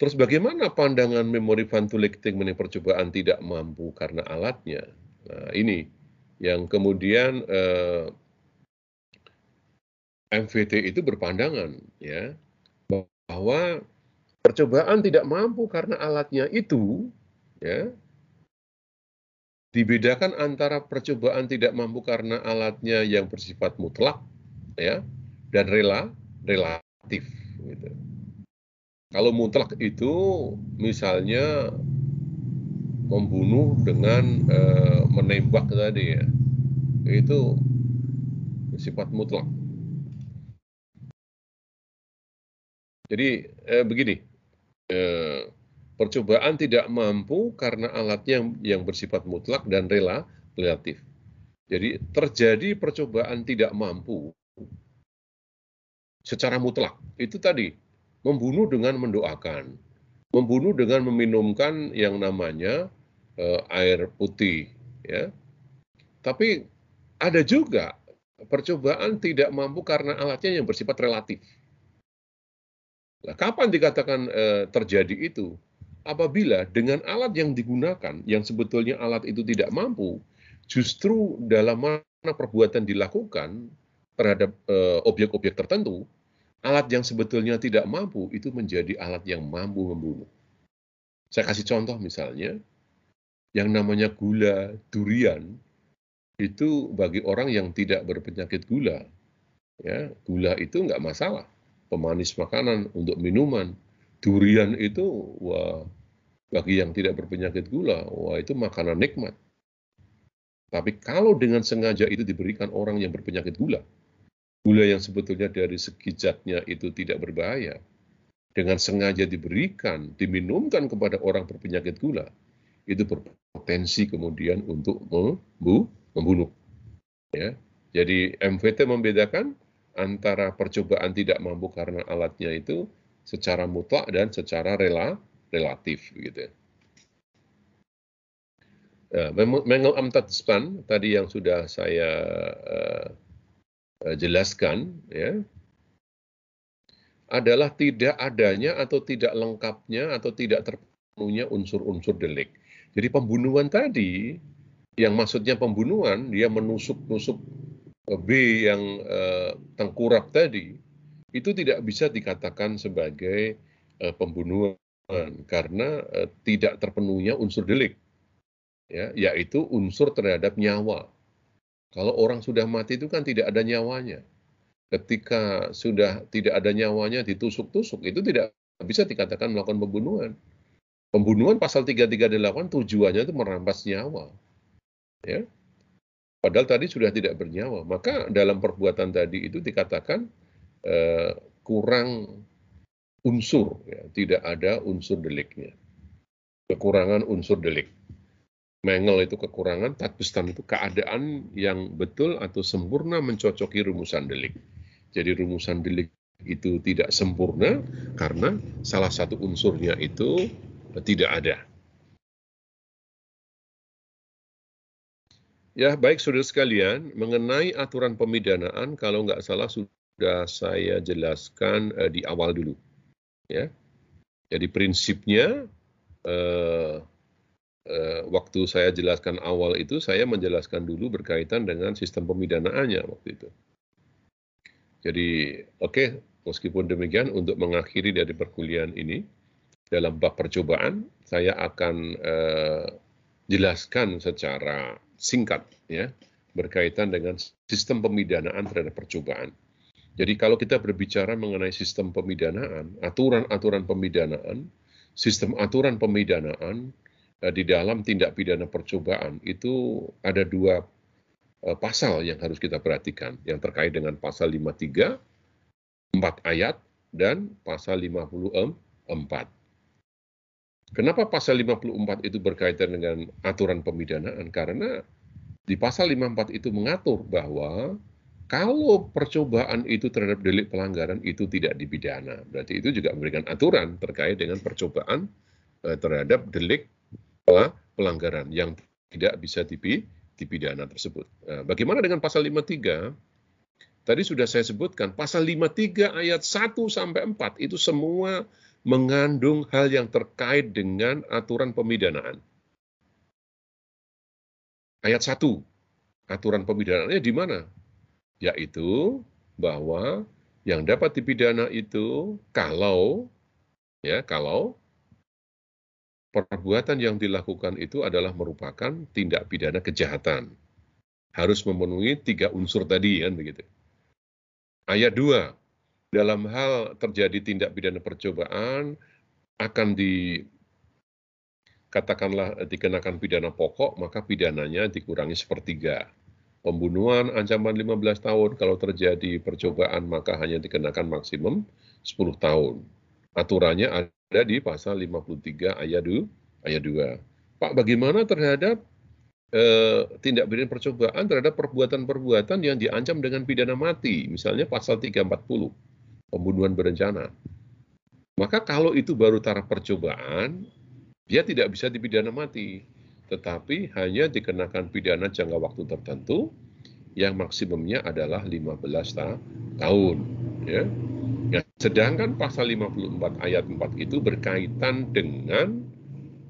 Terus bagaimana pandangan memori vantulecting mengenai percobaan tidak mampu karena alatnya? Nah, ini yang kemudian eh, MVT itu berpandangan ya bahwa percobaan tidak mampu karena alatnya itu ya dibedakan antara percobaan tidak mampu karena alatnya yang bersifat mutlak ya dan rela relatif gitu. Kalau mutlak itu misalnya membunuh dengan e, menembak tadi ya itu sifat mutlak Jadi eh, begini, eh, percobaan tidak mampu karena alatnya yang, yang bersifat mutlak dan rela relatif. Jadi terjadi percobaan tidak mampu secara mutlak. Itu tadi membunuh dengan mendoakan, membunuh dengan meminumkan yang namanya eh, air putih, ya. Tapi ada juga percobaan tidak mampu karena alatnya yang bersifat relatif. Nah, kapan dikatakan eh, terjadi itu? Apabila dengan alat yang digunakan, yang sebetulnya alat itu tidak mampu, justru dalam mana perbuatan dilakukan terhadap eh, objek-objek tertentu, alat yang sebetulnya tidak mampu itu menjadi alat yang mampu membunuh. Saya kasih contoh misalnya, yang namanya gula durian itu bagi orang yang tidak berpenyakit gula, ya gula itu nggak masalah pemanis makanan, untuk minuman. Durian itu wah bagi yang tidak berpenyakit gula, wah itu makanan nikmat. Tapi kalau dengan sengaja itu diberikan orang yang berpenyakit gula, gula yang sebetulnya dari segi zatnya itu tidak berbahaya, dengan sengaja diberikan, diminumkan kepada orang berpenyakit gula, itu berpotensi kemudian untuk membunuh. Ya. Jadi MVT membedakan antara percobaan tidak mampu karena alatnya itu secara mutlak dan secara rela, relatif gitu. Ya, Mengel tadi yang sudah saya uh, jelaskan ya adalah tidak adanya atau tidak lengkapnya atau tidak terpenuhnya unsur-unsur delik. Jadi pembunuhan tadi yang maksudnya pembunuhan dia menusuk-nusuk B yang uh, tengkurap tadi itu tidak bisa dikatakan sebagai uh, pembunuhan karena uh, tidak terpenuhnya unsur delik ya yaitu unsur terhadap nyawa. Kalau orang sudah mati itu kan tidak ada nyawanya. Ketika sudah tidak ada nyawanya ditusuk-tusuk itu tidak bisa dikatakan melakukan pembunuhan. Pembunuhan pasal 338 tujuannya itu merampas nyawa. Ya. Padahal tadi sudah tidak bernyawa. Maka dalam perbuatan tadi itu dikatakan eh, kurang unsur, ya. tidak ada unsur deliknya. Kekurangan unsur delik. Mengel itu kekurangan, takbistan itu keadaan yang betul atau sempurna mencocoki rumusan delik. Jadi rumusan delik itu tidak sempurna karena salah satu unsurnya itu tidak ada. Ya, baik saudara sekalian, mengenai aturan pemidanaan, kalau nggak salah sudah saya jelaskan uh, di awal dulu. Ya, jadi prinsipnya uh, waktu saya jelaskan awal itu saya menjelaskan dulu berkaitan dengan sistem pemidanaannya waktu itu. Jadi oke, okay, meskipun demikian untuk mengakhiri dari perkuliahan ini dalam bab percobaan saya akan uh, jelaskan secara singkat ya berkaitan dengan sistem pemidanaan terhadap percobaan. Jadi kalau kita berbicara mengenai sistem pemidanaan, aturan-aturan pemidanaan, sistem aturan pemidanaan Eh, di dalam tindak pidana percobaan itu ada dua eh, pasal yang harus kita perhatikan yang terkait dengan pasal 53 4 ayat dan pasal 54. Kenapa pasal 54 itu berkaitan dengan aturan pemidanaan? Karena di pasal 54 itu mengatur bahwa kalau percobaan itu terhadap delik pelanggaran itu tidak dipidana. Berarti itu juga memberikan aturan terkait dengan percobaan eh, terhadap delik pelanggaran yang tidak bisa dipidana tersebut. Nah, bagaimana dengan pasal 53? Tadi sudah saya sebutkan, pasal 53 ayat 1 sampai 4 itu semua mengandung hal yang terkait dengan aturan pemidanaan. Ayat 1, aturan pemidanaannya di mana? Yaitu bahwa yang dapat dipidana itu kalau ya kalau perbuatan yang dilakukan itu adalah merupakan tindak pidana kejahatan. Harus memenuhi tiga unsur tadi kan begitu. Ayat 2. Dalam hal terjadi tindak pidana percobaan akan di katakanlah dikenakan pidana pokok, maka pidananya dikurangi sepertiga. Pembunuhan ancaman 15 tahun, kalau terjadi percobaan maka hanya dikenakan maksimum 10 tahun. Aturannya ada di pasal 53 ayat 2. Ayat 2. Pak, bagaimana terhadap eh, tindak pidana percobaan terhadap perbuatan-perbuatan yang diancam dengan pidana mati, misalnya pasal 340, pembunuhan berencana. Maka kalau itu baru taraf percobaan, dia tidak bisa dipidana mati, tetapi hanya dikenakan pidana jangka waktu tertentu yang maksimumnya adalah 15 tahun. Ya. Ya, sedangkan pasal 54 ayat 4 itu berkaitan dengan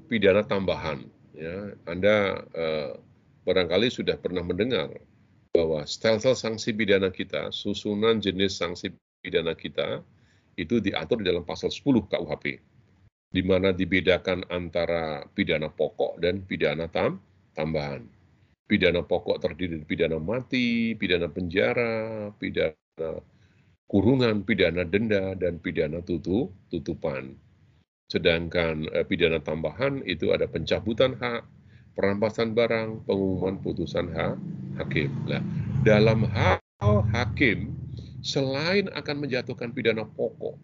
pidana tambahan. Ya, Anda eh, barangkali sudah pernah mendengar bahwa stelsel sanksi pidana kita, susunan jenis sanksi pidana kita itu diatur di dalam pasal 10 KUHP, di mana dibedakan antara pidana pokok dan pidana tam tambahan. Pidana pokok terdiri dari pidana mati, pidana penjara, pidana kurungan, pidana denda, dan pidana tutu, tutupan. Sedangkan eh, pidana tambahan itu ada pencabutan hak, perampasan barang, pengumuman putusan hak hakim. Nah, dalam hal hakim, selain akan menjatuhkan pidana pokok,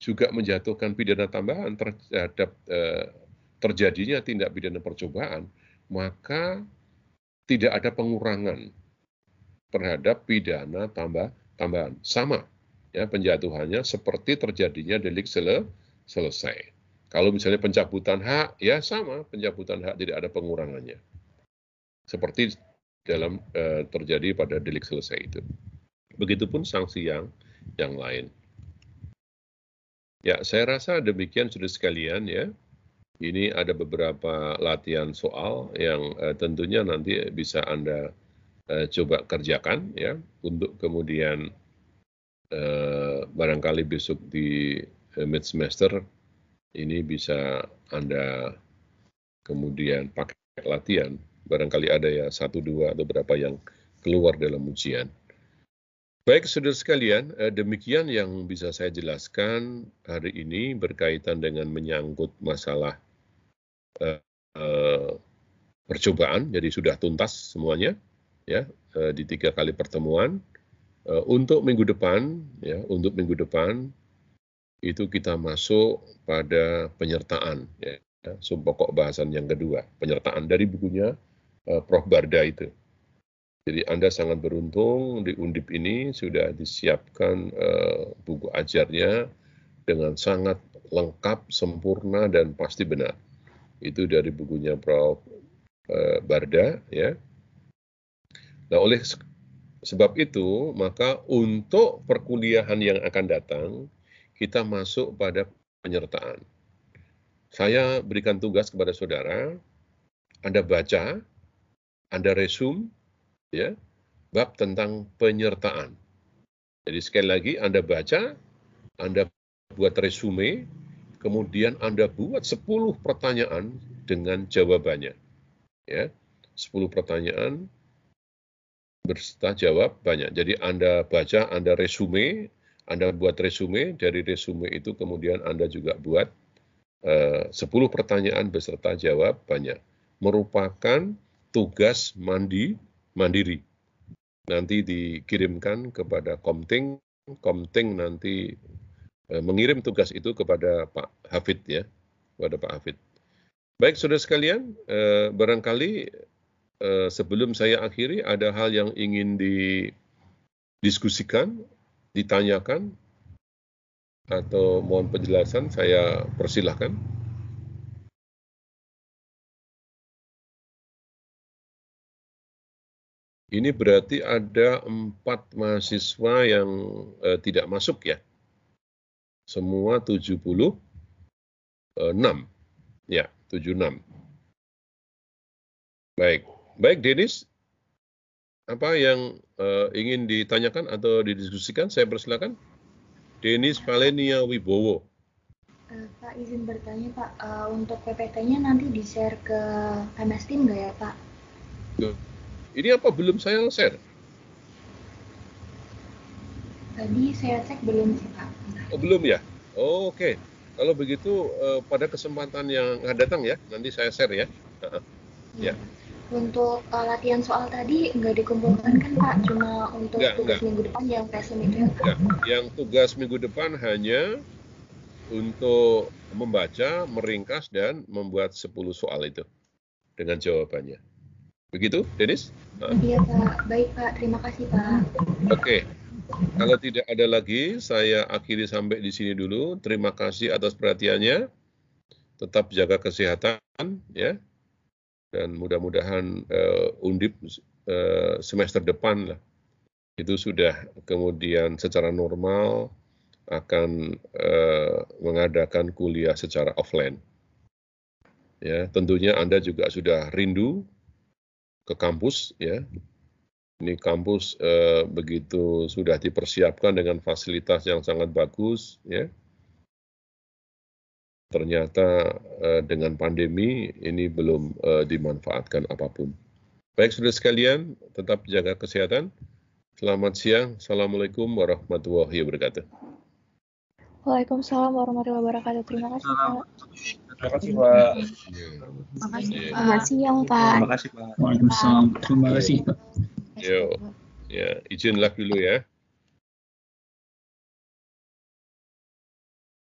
juga menjatuhkan pidana tambahan terhadap eh, terjadinya tindak pidana percobaan, maka tidak ada pengurangan terhadap pidana tambah tambahan. Sama ya penjatuhannya seperti terjadinya delik sele, selesai. Kalau misalnya pencabutan hak, ya sama pencabutan hak tidak ada pengurangannya. Seperti dalam eh, terjadi pada delik selesai itu. Begitupun sanksi yang yang lain. Ya, saya rasa demikian sudah sekalian ya. Ini ada beberapa latihan soal yang eh, tentunya nanti bisa Anda uh, coba kerjakan ya untuk kemudian uh, barangkali besok di uh, mid semester ini bisa anda kemudian pakai latihan barangkali ada ya satu dua atau berapa yang keluar dalam ujian. Baik, saudara sekalian, eh, demikian yang bisa saya jelaskan hari ini berkaitan dengan menyangkut masalah uh, uh, percobaan. Jadi sudah tuntas semuanya, ya, uh, di tiga kali pertemuan. Uh, untuk minggu depan, ya, untuk minggu depan itu kita masuk pada penyertaan, ya, sub pokok bahasan yang kedua, penyertaan dari bukunya uh, Prof Barda itu. Jadi Anda sangat beruntung di Undip ini sudah disiapkan buku ajarnya dengan sangat lengkap, sempurna dan pasti benar. Itu dari bukunya Prof Barda ya. Nah, oleh sebab itu, maka untuk perkuliahan yang akan datang, kita masuk pada penyertaan. Saya berikan tugas kepada saudara, Anda baca, Anda resume, ya bab tentang penyertaan. Jadi sekali lagi Anda baca, Anda buat resume, kemudian Anda buat 10 pertanyaan dengan jawabannya. Ya, 10 pertanyaan berserta jawab banyak. Jadi Anda baca, Anda resume, Anda buat resume, dari resume itu kemudian Anda juga buat uh, eh, 10 pertanyaan beserta jawab banyak. Merupakan tugas mandi mandiri. Nanti dikirimkan kepada Komting, Komting nanti eh, mengirim tugas itu kepada Pak Hafid ya, kepada Pak Hafid. Baik, saudara sekalian, eh, barangkali eh, sebelum saya akhiri ada hal yang ingin didiskusikan, ditanyakan, atau mohon penjelasan, saya persilahkan. Ini berarti ada empat mahasiswa yang eh, tidak masuk ya. Semua 76. Ya, 76. Baik. Baik, Denis. Apa yang uh, ingin ditanyakan atau didiskusikan? Saya persilakan. Denis Valenia Wibowo. Uh, Pak izin bertanya Pak, uh, untuk PPT-nya nanti di-share ke MS Team nggak ya Pak? Ini apa belum saya share? Tadi saya cek belum sih Pak. Oh, belum ya? Oh, Oke. Okay. Kalau begitu uh, pada kesempatan yang akan datang ya, nanti saya share ya. ya. Untuk uh, latihan soal tadi nggak dikumpulkan kan Pak, cuma untuk tugas minggu depan yang PSM itu ya Pak? Yang tugas minggu depan hanya untuk membaca, meringkas, dan membuat 10 soal itu dengan jawabannya. Begitu, Denis? Iya Pak, baik Pak, terima kasih Pak. Oke, kalau tidak ada lagi, saya akhiri sampai di sini dulu. Terima kasih atas perhatiannya. Tetap jaga kesehatan, ya. Dan mudah-mudahan uh, undip uh, semester depan lah itu sudah kemudian secara normal akan uh, mengadakan kuliah secara offline. Ya, tentunya Anda juga sudah rindu ke kampus ya. Ini kampus eh, begitu sudah dipersiapkan dengan fasilitas yang sangat bagus ya. Ternyata eh, dengan pandemi ini belum eh, dimanfaatkan apa pun. Baik saudara sekalian, tetap jaga kesehatan. Selamat siang. Assalamualaikum warahmatullahi wabarakatuh. Waalaikumsalam warahmatullahi wabarakatuh. Terima kasih Pak. Terima kasih Pak. Terima kasih Pak. Terima kasih yang Pak. Terima kasih Pak. Waalaikumsalam. Terima kasih Pak. Yo, ya izin dulu ya.